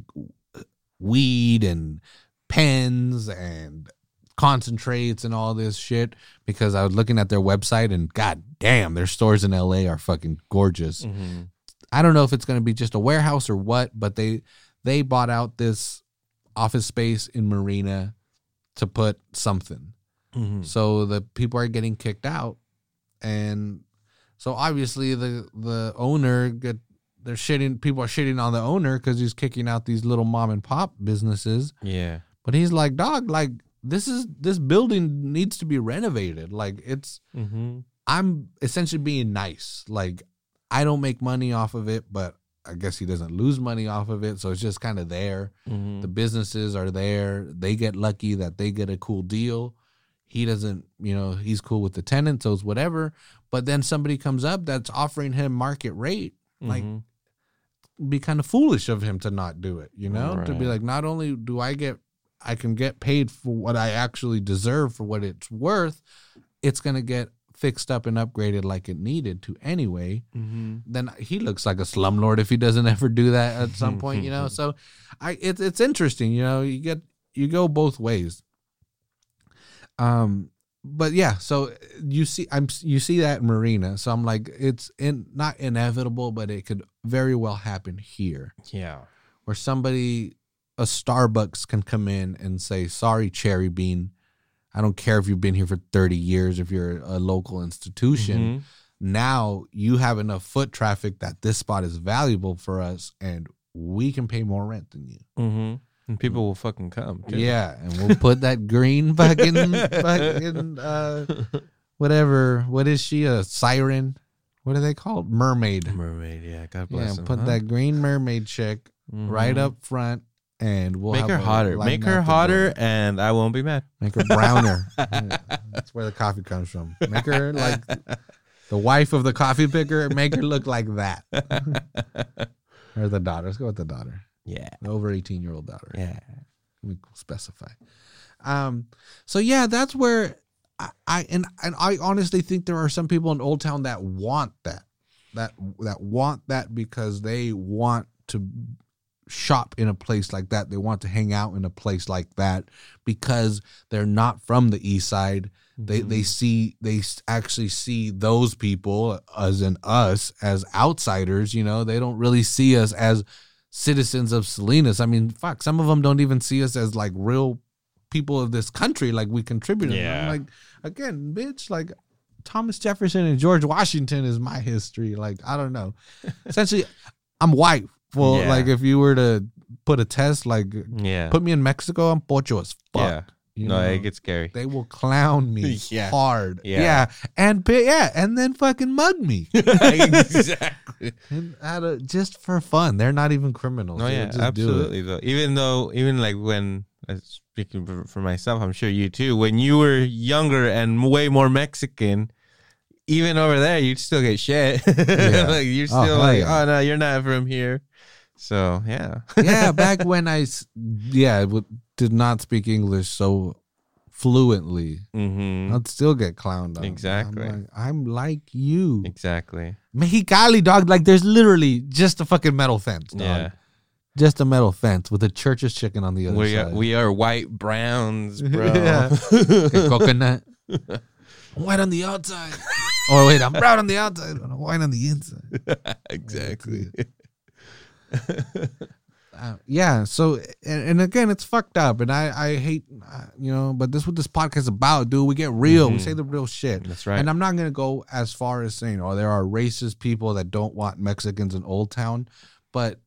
weed and pens and concentrates and all this shit because I was looking at their website and god damn their stores in LA are fucking gorgeous. Mhm. I don't know if it's going to be just a warehouse or what, but they they bought out this office space in Marina to put something. Mhm. So the people are getting kicked out, and so obviously the the owner get they're shitting. People are shitting on the owner because he's kicking out these little mom and pop businesses. Yeah. But he's like, dog, like this is this building needs to be renovated. Like it's Mm-hmm. I'm essentially being nice. Like I don't make money off of it, but I guess he doesn't lose money off of it. So it's just kind of there. Mm-hmm. The businesses are there. They get lucky that they get a cool deal. He doesn't, you know, he's cool with the tenants, so it's whatever. But then somebody comes up that's offering him market rate. Like, Mm-hmm. be kind of foolish of him to not do it, you know? To be like, not only do I get, I can get paid for what I actually deserve for what it's worth, it's going to get fixed up and upgraded like it needed to anyway Mm-hmm. then he looks like a slumlord if he doesn't ever do that at some point, you know. So I it's it's interesting, you know, you get you go both ways. Um but yeah, so you see I'm you see that in Marina. So I'm like it's in not inevitable, but it could very well happen here Yeah. where somebody a Starbucks can come in and say, "Sorry, Cherry Bean, I don't care if you've been here for 30 years if you're a local institution." Mhm. now you have enough foot traffic that this spot is valuable for us and we can pay more rent than you. Mm-hmm. And people will fucking come. too. Yeah, and we'll put that green fucking fucking uh whatever. What is she? A siren? What are they called? Mermaid. Mermaid. Yeah. God Yeah, bless him. put huh? that green mermaid chick right Mhm. up front and we'll Make her hotter. Make her hotter, and I won't be mad. Make her browner. That's where the coffee comes from. Make her like the wife of the coffee picker. Make her look like that. or the daughter. Let's go with the daughter. yeah. The over 18 year old daughter. Yeah. We specify. Um, so yeah, that's where I, I and and I honestly think there are some people in Old Town that want that. That that want that because they want to shop in a place like that. They want to hang out in a place like that because they're not from the east side. They Mm-hmm. they see they actually see those people as in us as outsiders. You know, they don't really see us as citizens of Salinas. I mean, fuck, some of them don't even see us as like real people of this country. Like we contributed. Yeah. Like again, bitch, like. Thomas Jefferson and George Washington is my history. Like, I don't know. Essentially, I'm white. Well, Yeah. like if you were to put a test, like Yeah. put me in Mexico, I'm pocho as fuck. yeah. You no, know? it gets scary. they will clown me Yeah. hard. Yeah. Yeah. And pi- yeah, and then fucking mug me. exactly. And out of, just for fun. They're not even criminals. No, They'll yeah, just do it. absolutely. Though, even though, even like when uh, speaking for, for myself, I'm sure you too. When you were younger and way more Mexican, even over there, you'd still get shit. Yeah. like you're Oh, still hell like, yeah. oh no, you're not from here. So yeah, yeah, back when I yeah, w- did not speak English so fluently, hmm I'd still get clowned on. Exactly. I'm like, I'm like you. exactly. Mexicali, dog. Like, there's literally just a fucking metal fence, dog. Yeah, Just a metal fence with a church's chicken on the other We are, side. we are white browns, bro. Yeah. Coconut. white on the outside. oh wait, I'm brown on the outside, white on the inside. exactly. Uh, yeah. So and, and again, it's fucked up, and I I hate uh, you know, but this is what this podcast is about, dude. We get real. We Mhm. say the real shit. That's right. And I'm not gonna go as far as saying, oh, there are racist people that don't want Mexicans in Old Town, but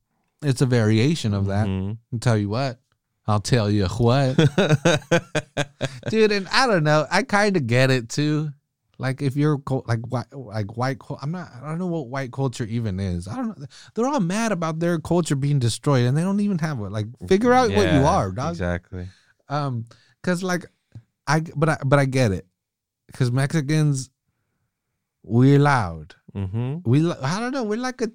it's a variation of that. Mhm. I'll tell you what. I'll tell you what. dude and i don't know i kind of get it too like if you're like white like white i'm not i don't know what white culture even is i don't know they're all mad about their culture being destroyed and they don't even have it like figure out what you are dog Exactly. um because like i but i but i get it because mexicans we're loud Mm-hmm. we i don't know we're like a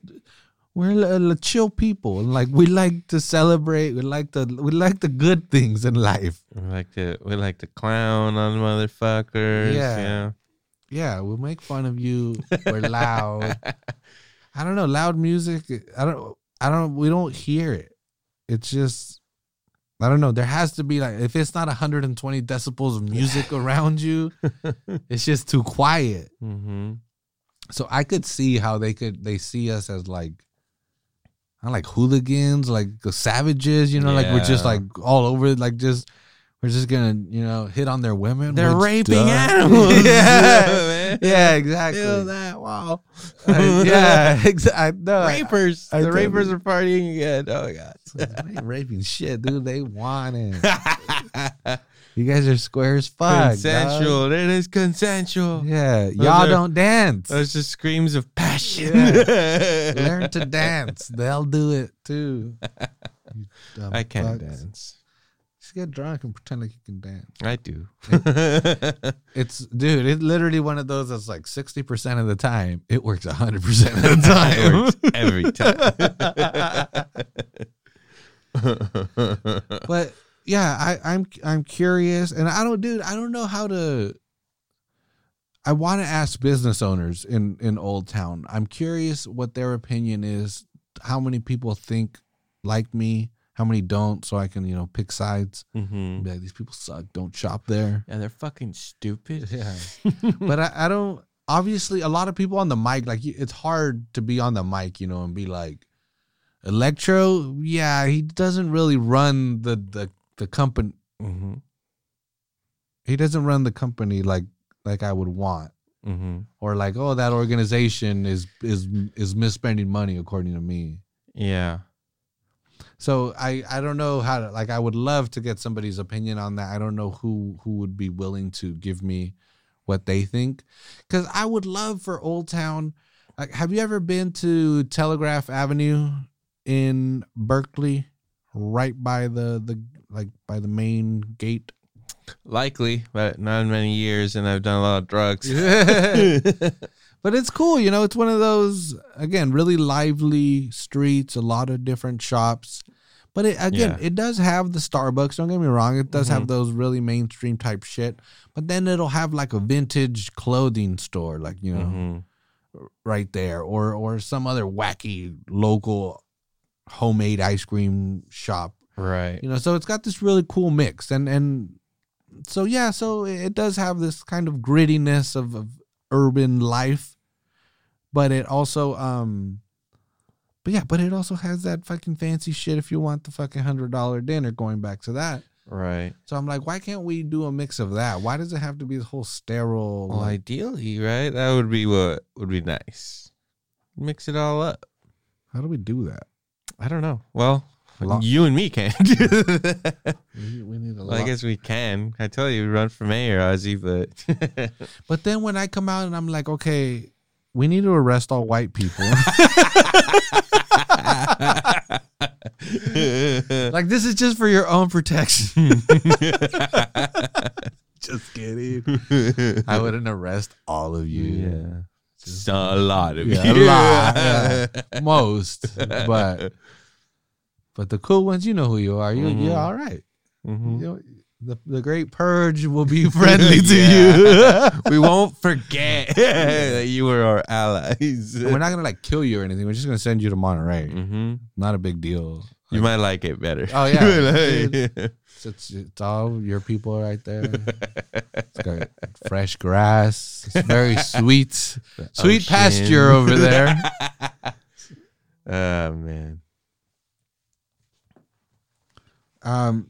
we're a, a chill people and like we like to celebrate we like the we like the good things in life We like to we like to clown on motherfuckers. Yeah. Yeah. Yeah, we'll make fun of you. We're loud. I don't know, loud music. I don't. I don't. We don't hear it. It's just. I don't know. There has to be like if it's not 120 decibels of music around you, it's just too quiet. Mm-hmm. So I could see how they could they see us as like. I like hooligans, like the savages, you know, like we're just like all over, like just we're just gonna, you know, hit on their women. They're raping duh. animals. yeah, yeah, exactly. Feel that? Wow. Uh, yeah, exactly. No, Rapers. I the totally- rapers are partying again. Oh my god. raping shit, dude. They want it. You guys are square as fuck. dog. consensual. It is consensual. Yeah, y'all are- don't dance. Those are screams of passion. Learn to dance. They'll do it too. You dumb I can fucks. dance. Just get drunk and pretend like you can dance. I do. It's dude. It's literally one of those that's like sixty percent of the time. It works hundred percent of the time. every time. but yeah, I, I'm I'm curious, and I don't, dude. I don't know how to. I want to ask business owners in in Old Town. I'm curious what their opinion is. How many people think like me? How many don't? So I can you know pick sides. Mhm. Be like, these people suck. Don't shop there. Yeah, they're fucking stupid. Yeah, but I, I don't. Obviously, a lot of people on the mic, like it's hard to be on the mic, you know, and be like, Electro. Yeah, he doesn't really run the the the company. hmm he doesn't run the company like like I would want hmm or like oh that organization is is is misspending money according to me. Yeah. So I I don't know how to like I would love to get somebody's opinion on that. I don't know who who would be willing to give me what they think cuz I would love for Old Town like have you ever been to Telegraph Avenue in Berkeley right by the the like by the main gate? Likely, but not in many years, and I've done a lot of drugs. But it's cool, you know. It's one of those again, really lively streets, a lot of different shops. But it again, Yeah. it does have the Starbucks. Don't get me wrong; it does have Mhm. those really mainstream type shit. But then it'll have like a vintage clothing store, like you know, Mhm. right there, or or some other wacky local homemade ice cream shop. Right. You know, so it's got this really cool mix, and and so yeah, so it does have this kind of grittiness of, of urban life, but it also um, but yeah, but it also has that fucking fancy shit. If you want the fucking hundred dollar dinner, going back to that. Right. So I'm like, why can't we do a mix of that? Why does it have to be this whole sterile? Well, like, ideally, right? That would be what would be nice. Mix it all up. how do we do that? I don't know. Well, Lo- you and me can. We need, we need a well, I guess we can. I tell you, run for mayor, Ozzy, but But then when I come out and I'm like, okay, we need to arrest all white people. like this is just for your own protection. just kidding. I wouldn't arrest all of you. yeah, Just a lot of Yeah, you. a lot, yeah. Most, but but the cool ones, you know who you are. You Mhm. you're all right. Mhm. You know, the the great purge will be friendly to you. we won't forget that you were our allies. We're not gonna like kill you or anything. We're just gonna send you to Monterey. hmm Not a big deal. You might like it better. Oh, yeah. Like- It's, it's, it's all your people right there. It's got fresh grass. It's very sweet. Sweet Ocean. pasture over there. oh man. Um,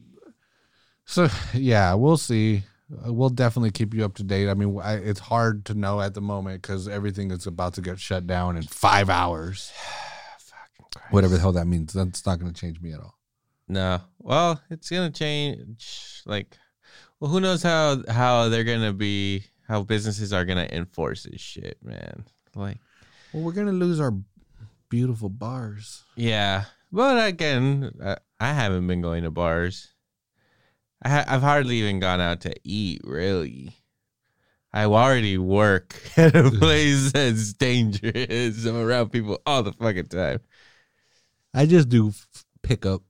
so yeah, we'll see. Uh, We'll definitely keep you up to date. I mean, I, it's hard to know at the moment because everything is about to get shut down in five hours. Whatever the hell that means, that's not going to change me at all. No. Well, it's gonna change. Like, well, who knows how how they're gonna be how businesses are gonna enforce this shit, man. Like, Well, we're gonna lose our beautiful bars. yeah. But again, I, I haven't been going to bars. I ha- I've hardly even gone out to eat. Really. I already work at a place that's dangerous. I'm around people all the fucking time. I just do f- pick up.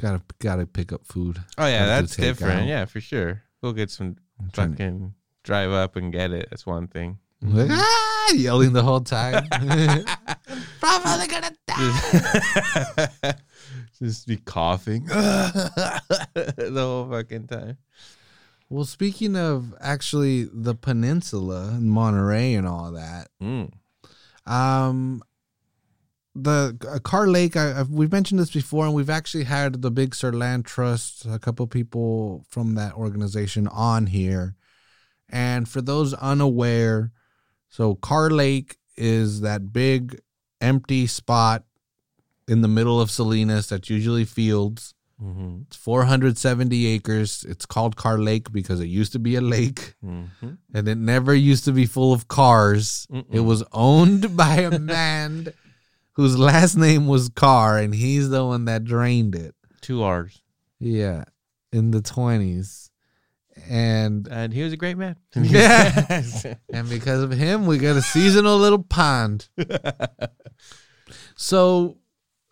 Gotta gotta pick up food. Oh yeah, Gotta do that's different. Yeah, for sure. We'll get some I'm trying to- fucking drive up and get it. That's one thing. like, ah, yelling the whole time. Probably gonna die. Just be coughing the whole fucking time. Well, speaking of actually the peninsula and Monterey and all that, Mm. um, the uh, Carr Lake. I, I've, we've mentioned this before, and we've actually had the Big Sur Land Trust, a couple people from that organization on here. And for those unaware, so Carr Lake is that big empty spot in the middle of Salinas that's usually fields. Mm-hmm. It's 470 acres. It's called Carr Lake because it used to be a lake Mm-hmm. and it never used to be full of cars. It Mm-mm. was owned by a man whose last name was Carr and he's the one that drained it. Two R's. Yeah, in the 20s. And And he was a great man. Yeah. and because of him, we got a seasonal little pond. So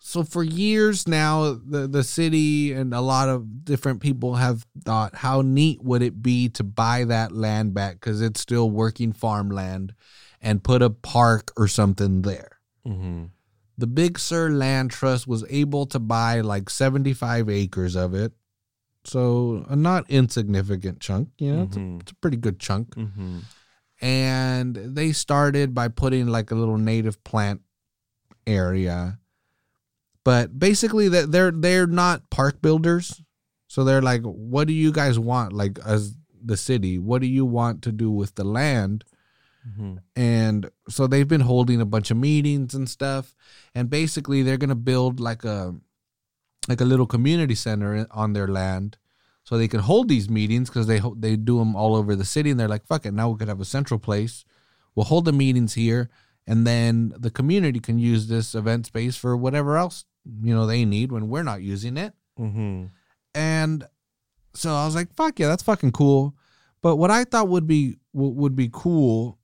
so for years now the the city and a lot of different people have thought how neat would it be to buy that land back cuz it's still working farmland and put a park or something there. mm-hmm. The Big Sur Land Trust was able to buy like 75 acres of it. So a not insignificant chunk, you know, it's, a, Mhm. it's a pretty good chunk Mm-hmm. and they started by putting like a little native plant area but basically that they're they're not park builders. So they're like what do you guys want? Like as the city what do you want to do with the land? Mm-hmm. and so they've been holding a bunch of meetings and stuff. And basically they're going to build like a like a little community center on their land so they can hold these meetings because they they do them all over the city. And they're like fuck it now we could have a central place. We'll hold the meetings here and then the community can use this event space for whatever else you know they need when we're not using it Mm-hmm. and so I was like, "Fuck yeah, that's fucking cool." But what I thought would be w- would be cool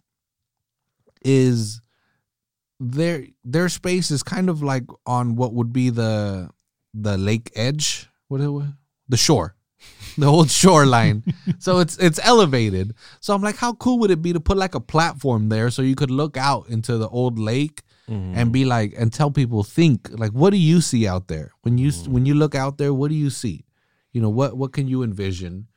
is their their space is kind of like on what would be the the lake edge, what the shore, the old shoreline. so it's it's elevated. So I'm like, how cool would it be to put like a platform there so you could look out into the old lake Mm-hmm. and be like and tell people think like what do you see out there when you Mhm. when you look out there what do you see you know what what can you envision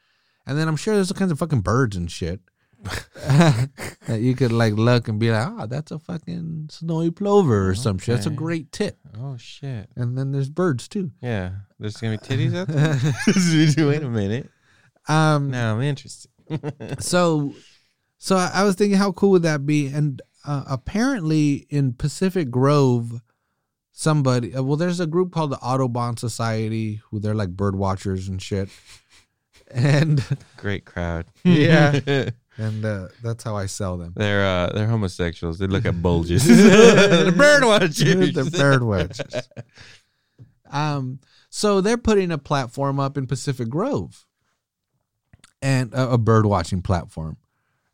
and then i'm sure there's all kinds of fucking birds and shit that you could like look and be like oh that's a fucking snowy plover or some shit that's a great tit oh shit. and then there's birds too Yeah. There's gonna be titties out there. Wait a minute. um Now I'm interested. so so I, I was thinking how cool would that be and uh, apparently in pacific grove somebody uh, well there's a group called the Audubon society who they're like bird watchers and shit and Great crowd. Yeah. and uh, that's how i sell them They're uh they're homosexuals. They look at bulges. they're bird watchers. the bird watchers um so they're putting a platform up in pacific grove and a, a bird watching platform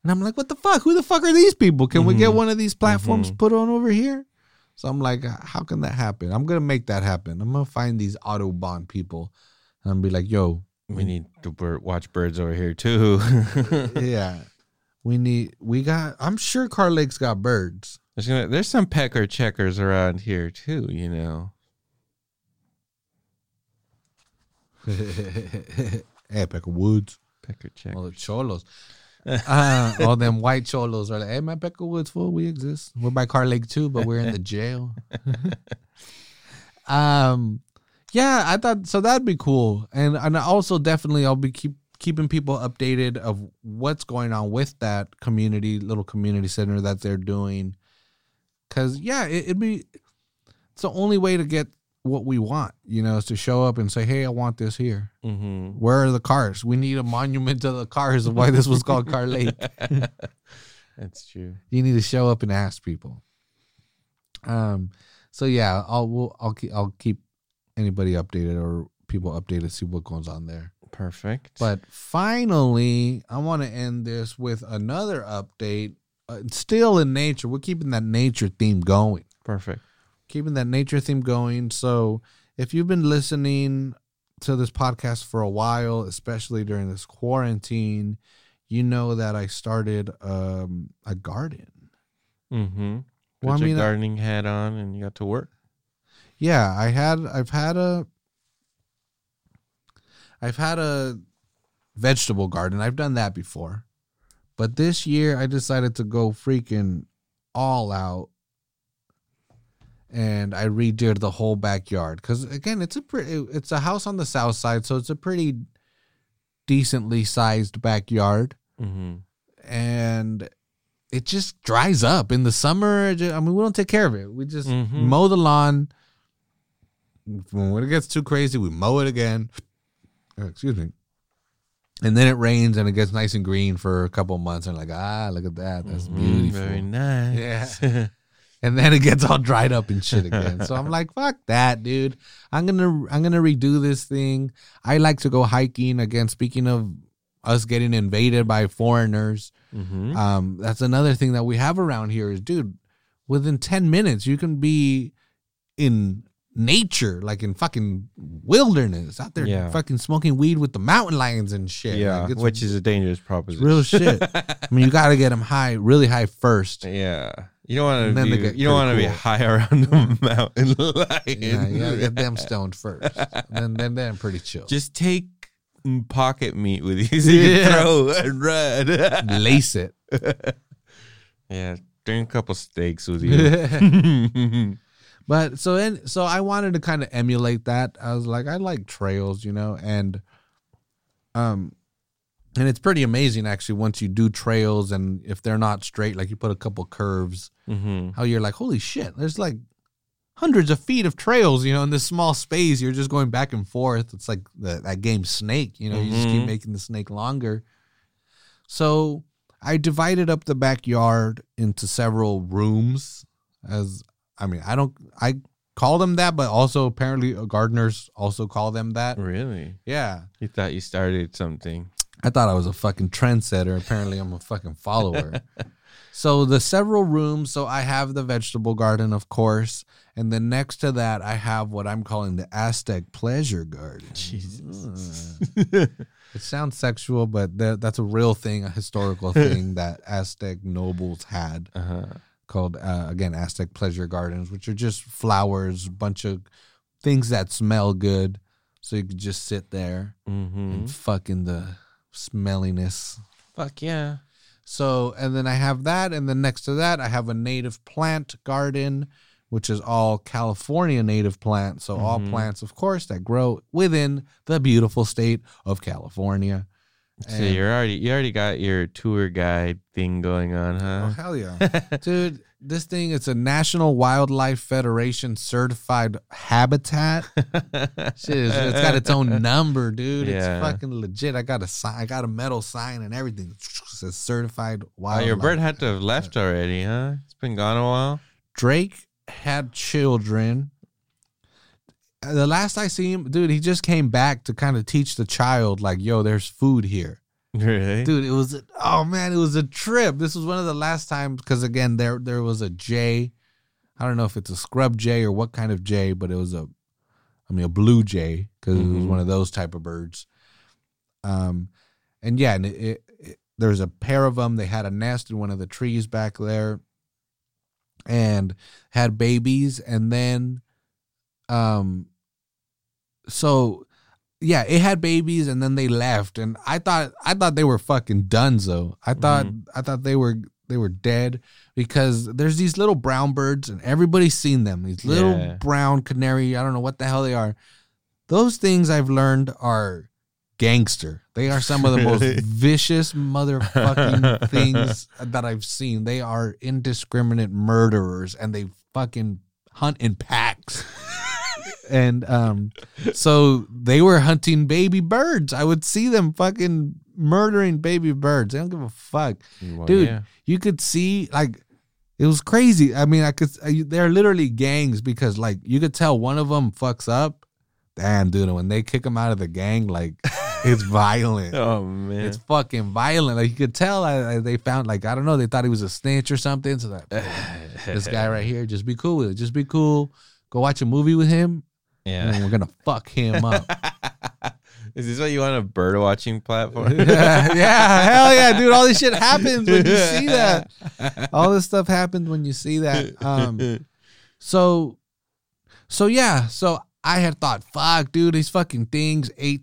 and i'm like what the fuck who the fuck are these people can we get Mhm. one of these platforms Mhm. put on over here so i'm like how can that happen i'm gonna make that happen i'm gonna find these Audubon people and i'm be like yo We need to bird, watch birds over here too. yeah we need we got i'm sure Carr Lake's got birds There's gonna there's some pecker checkers around here too. You know. hey, Pecker Woods. Pecker checkers. All the cholos. uh, all them white cholos are like, hey, my Pecker Woods, fool, we exist. We're by Carr Lake too, but we're in the jail. um, yeah, I thought so. That'd be cool, and and also definitely I'll be keep keeping people updated of what's going on with that community little community center that they're doing. Cause yeah, it, it'd be it's the only way to get what we want, you know, is to show up and say, "Hey, I want this here." Mm-hmm. Where are the cars? We need a monument to the cars of why this was called Car Lake. That's true. You need to show up and ask people. Um. So yeah, I'll we'll, I'll keep I'll keep anybody updated or people updated see what goes on there. Perfect. But finally, I want to end this with another update. Uh, still in nature, we're keeping that nature theme going. perfect. Keeping that nature theme going. So if you've been listening to this podcast for a while, especially during this quarantine, you know that I started um, a garden. Mm-hmm. Put Well, I your mean, I- gardening hat on and you got to work. Yeah, I had I've had a I've had a vegetable garden. I've done that before. But this year I decided to go freaking all out and I redid the whole backyard cuz again, it's a pretty it's a house on the south side, so it's a pretty decently sized backyard Mm-hmm. and it just dries up in the summer. I mean, we don't take care of it. We just Mhm. mow the lawn. When it gets too crazy, we mow it again. Oh, excuse me. And then it rains and it gets nice and green for a couple months. And like, ah, look at that. That's beautiful. Mm-hmm. Very nice. Yeah. and then it gets all dried up and shit again. so I'm like, fuck that, dude. I'm gonna I'm gonna redo this thing. I like to go hiking again. Speaking of us getting invaded by foreigners, mm-hmm. um, that's another thing that we have around here is, dude, within 10 minutes, you can be in nature, like in fucking wilderness, out there Yeah. fucking smoking weed with the mountain lions and shit. yeah, Like, which is a dangerous proposition. real shit. I mean, you got to get them high, really high first. yeah, you don't want to be. You don't want to pretty be high around the mountain lion. Yeah, get them stoned first. then, then, then pretty chill. Just take pocket meat with you so you can throw and run. lace it. yeah, drink a couple steaks with you. but so and so I wanted to kind of emulate that. I was like, I like trails, you know, and um and it's pretty amazing actually once you do trails and if they're not straight, like you put a couple curves, mm-hmm. how you're like, holy shit, there's like hundreds of feet of trails, you know, in this small space. You're just going back and forth. It's like the, that game Snake, you know, you just keep Mhm. making the snake longer. So I divided up the backyard into several rooms. As I mean, I don't, I call them that, but also apparently gardeners also call them that. Really? Yeah. You thought you started something? I thought I was a fucking trendsetter. Apparently, I'm a fucking follower. so the several rooms. So I have the vegetable garden, of course, and then next to that, I have what I'm calling the Aztec pleasure garden. Jesus. It sounds sexual, but that, that's a real thing, a historical thing that Aztec nobles had Uh huh. called uh, again Aztec pleasure gardens, which are just flowers, a bunch of things that smell good, so you could just sit there Mm-hmm. and fuck in the smelliness. Fuck yeah. So, and then I have that, and then next to that, I have a native plant garden, which is all California native plants. So, all Mhm. plants, of course, that grow within the beautiful state of California. So And- you're already you already got your tour guide thing going on, huh? Oh, hell yeah. Dude, this thing, it's a National Wildlife Federation certified habitat. Shit, it's, it's got its own number, dude. Yeah. It's fucking legit. I got a sign, I got a metal sign and everything. It says certified oh, wildlife. your bird had to have left already, huh? It's been gone a while. Drake had children. The last I see him, dude, he just came back to kind of teach the child, like, yo, there's food here. Really? Dude, it was, oh man, it was a trip. This was one of the last times, because again, there there was a jay. I don't know if it's a scrub jay or what kind of jay, but it was a, I mean, a blue jay, because it was Mhm. one of those type of birds. Um, and yeah, and it, it, it, there's a pair of them. They had a nest in one of the trees back there, and had babies. And then, um, so yeah, it had babies and then they left, and I thought I thought they were fucking donezo. I mm-hmm. thought I thought they were they were dead because there's these little brown birds and everybody's seen them. These little Yeah. brown canary. I don't know what the hell they are. Those things I've learned are gangster. They are some of the most vicious motherfucking things that I've seen. They are indiscriminate murderers and they fucking hunt in packs. and um so they were hunting baby birds. I would see them fucking murdering baby birds. They don't give a fuck. Well, Dude, yeah. you could see like it was crazy. I mean, I could I- they're literally gangs because like you could tell one of them fucks up. Damn, dude, when they kick him out of the gang, like it's violent. Oh man. It's fucking violent. Like you could tell I, I- they found like I don't know, they thought he was a snitch or something. So that this guy right here, just be cool with it. Just be cool. Go watch a movie with him, yeah. and we're gonna fuck him up. Is this what you want a bird watching platform? yeah, yeah, hell yeah, dude. All this shit happens when you see that. All this stuff happens when you see that. Um, so, so yeah, so I had thought, fuck, dude, these fucking things ate,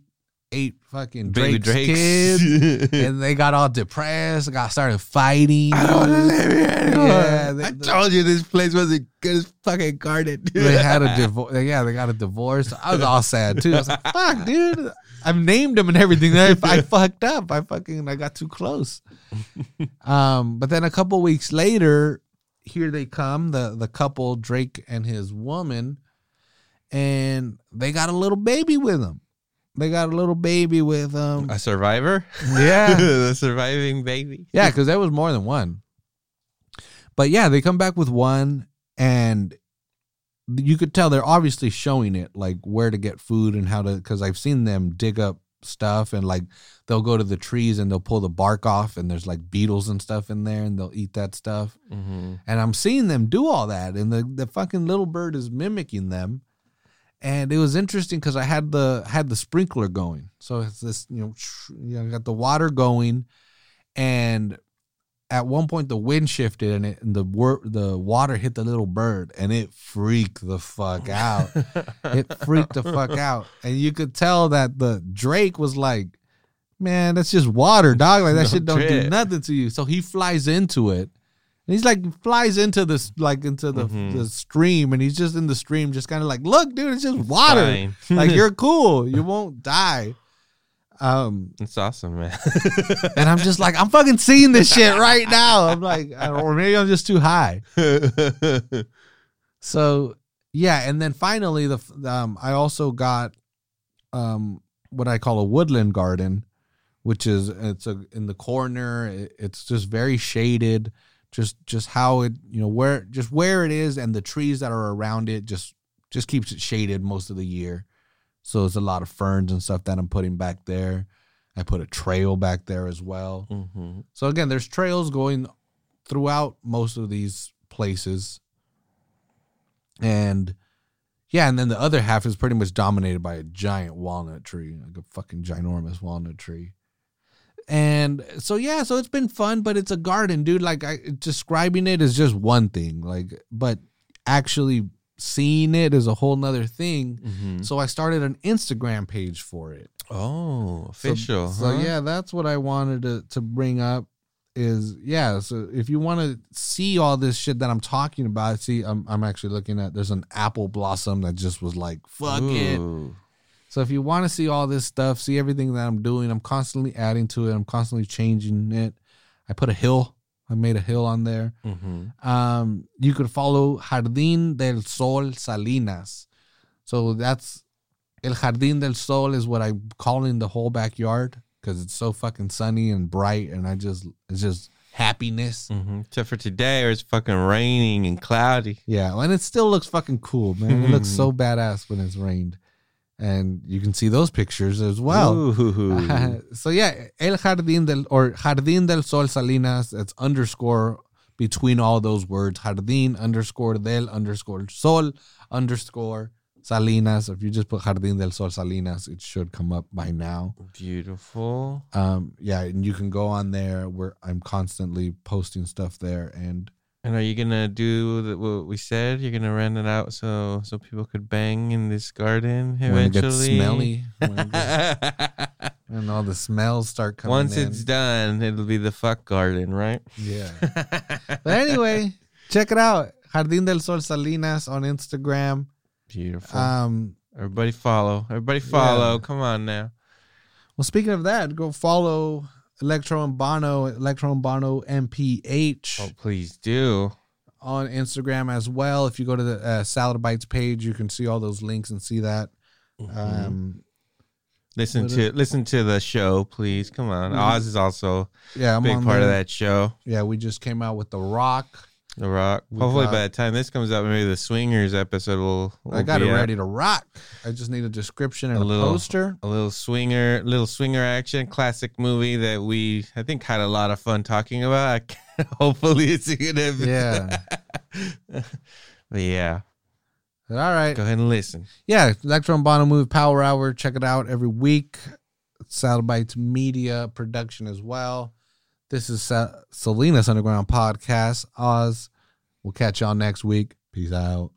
ate fucking Drake's, Drakes. kids, and they got all depressed. Got started fighting. I don't live here anymore. Yeah, they- I told you this place wasn't good as fucking guarded. they had a divorce. Yeah, they got a divorce. I was all sad too. I was like, "Fuck, dude, I've named them and everything. I, I fucked up. I fucking I got too close." Um, but then a couple weeks later, here they come the the couple Drake and his woman, and they got a little baby with them. They got a little baby with them. a survivor? Yeah, the surviving baby. yeah, because there was more than one. But yeah, they come back with one, and you could tell they're obviously showing it, like where to get food and how to. Because I've seen them dig up stuff, and like they'll go to the trees and they'll pull the bark off, and there's like beetles and stuff in there, and they'll eat that stuff. Mm-hmm. And I'm seeing them do all that, and the the fucking little bird is mimicking them. And it was interesting because I had the had the sprinkler going, so it's this you know you know got the water going, and at one point the wind shifted and it and the wor- the water hit the little bird and it freaked the fuck oh. out. it freaked the fuck out, and you could tell that the Drake was like, "Man, that's just water, dog. Like that Don't shit don't do nothing to you." So he flies into it. And he's like flies into this like into the, Mhm. the stream and he's just in the stream just kind of like look dude it's just water. like you're cool. You won't die. Um It's awesome, man. and i'm just like i'm fucking seeing this shit right now. I'm like or maybe i'm just too high. So yeah and then finally the um i also got um what i call a woodland garden which is it's a in the corner it- it's just very shaded just just how it you know where just where it is and the trees that are around it just just keeps it shaded most of the year so there's a lot of ferns and stuff that i'm putting back there i put a trail back there as well mm-hmm. so again, there's trails going throughout most of these places. And yeah, and then the other half is pretty much dominated by a giant walnut tree, like a fucking ginormous walnut tree. And so yeah, so it's been fun, but it's a garden, dude. Like I describing it is just one thing. Like, but actually seeing it is a whole nother thing. Mm-hmm. So I started an Instagram page for it. Oh, official. So, huh? yeah, that's what I wanted to to bring up. Is yeah. So if you want to see all this shit that I'm talking about, see, I'm I'm actually looking at. There's an apple blossom that just was like fuck it. So if you want to see all this stuff, see everything that I'm doing, I'm constantly adding to it. I'm constantly changing it. I put a hill. I made a hill on there. Mm-hmm. Um, you could follow Jardín del Sol Salinas. So that's El Jardín del Sol is what I'm calling the whole backyard because it's so fucking sunny and bright, and I just it's just happiness. Mm-hmm. Except for today, where it's fucking raining and cloudy. Yeah, and it still looks fucking cool, man. It looks so badass when it's rained, and you can see those pictures as well. Ooh. so yeah, El Jardín del or Jardín del Sol Salinas. It's underscore between all those words. Jardín underscore del underscore sol underscore Salinas. If you just put Jardín del Sol Salinas, it should come up by now. Beautiful. Um, yeah, and you can go on there where I'm constantly posting stuff there, and And are you gonna do the, what we said? You're gonna rent it out so so people could bang in this garden eventually. When it gets smelly, when, it gets- when all the smells start coming Once in. it's done, it'll be the fuck garden, right? yeah. But anyway, check it out. Jardín del Sol Salinas on Instagram. Beautiful. Um, Everybody follow. Everybody follow. Come on now. well, speaking of that, go follow Electro and Bono, Electro and Bono MPH Oh, please do. on Instagram as well. If you go to the uh, Salad Bites page, you can see all those links and see that. Mm-hmm. Um, Listen to listen to the show, please. Come on. Mhm. Oz is also yeah, a I'm big on part of that show. Yeah, we just came out with The Rock. The Rock. We Hopefully, got- by the time this comes out, maybe the Swingers episode will. will I got be it out. ready to rock. I just need a description and A a, little- poster. A little swinger, little swinger action, classic movie that we, I think, had a lot of fun talking about. I can't- Hopefully, it's gonna. Be, Yeah. but yeah, All right. go ahead and listen. Yeah, Electro and Bono Move Power Hour. Check it out every week. Salad Bites Media production as well. This is Sa- Salinas Underground Podcast. Oz. We'll catch y'all next week. Peace out.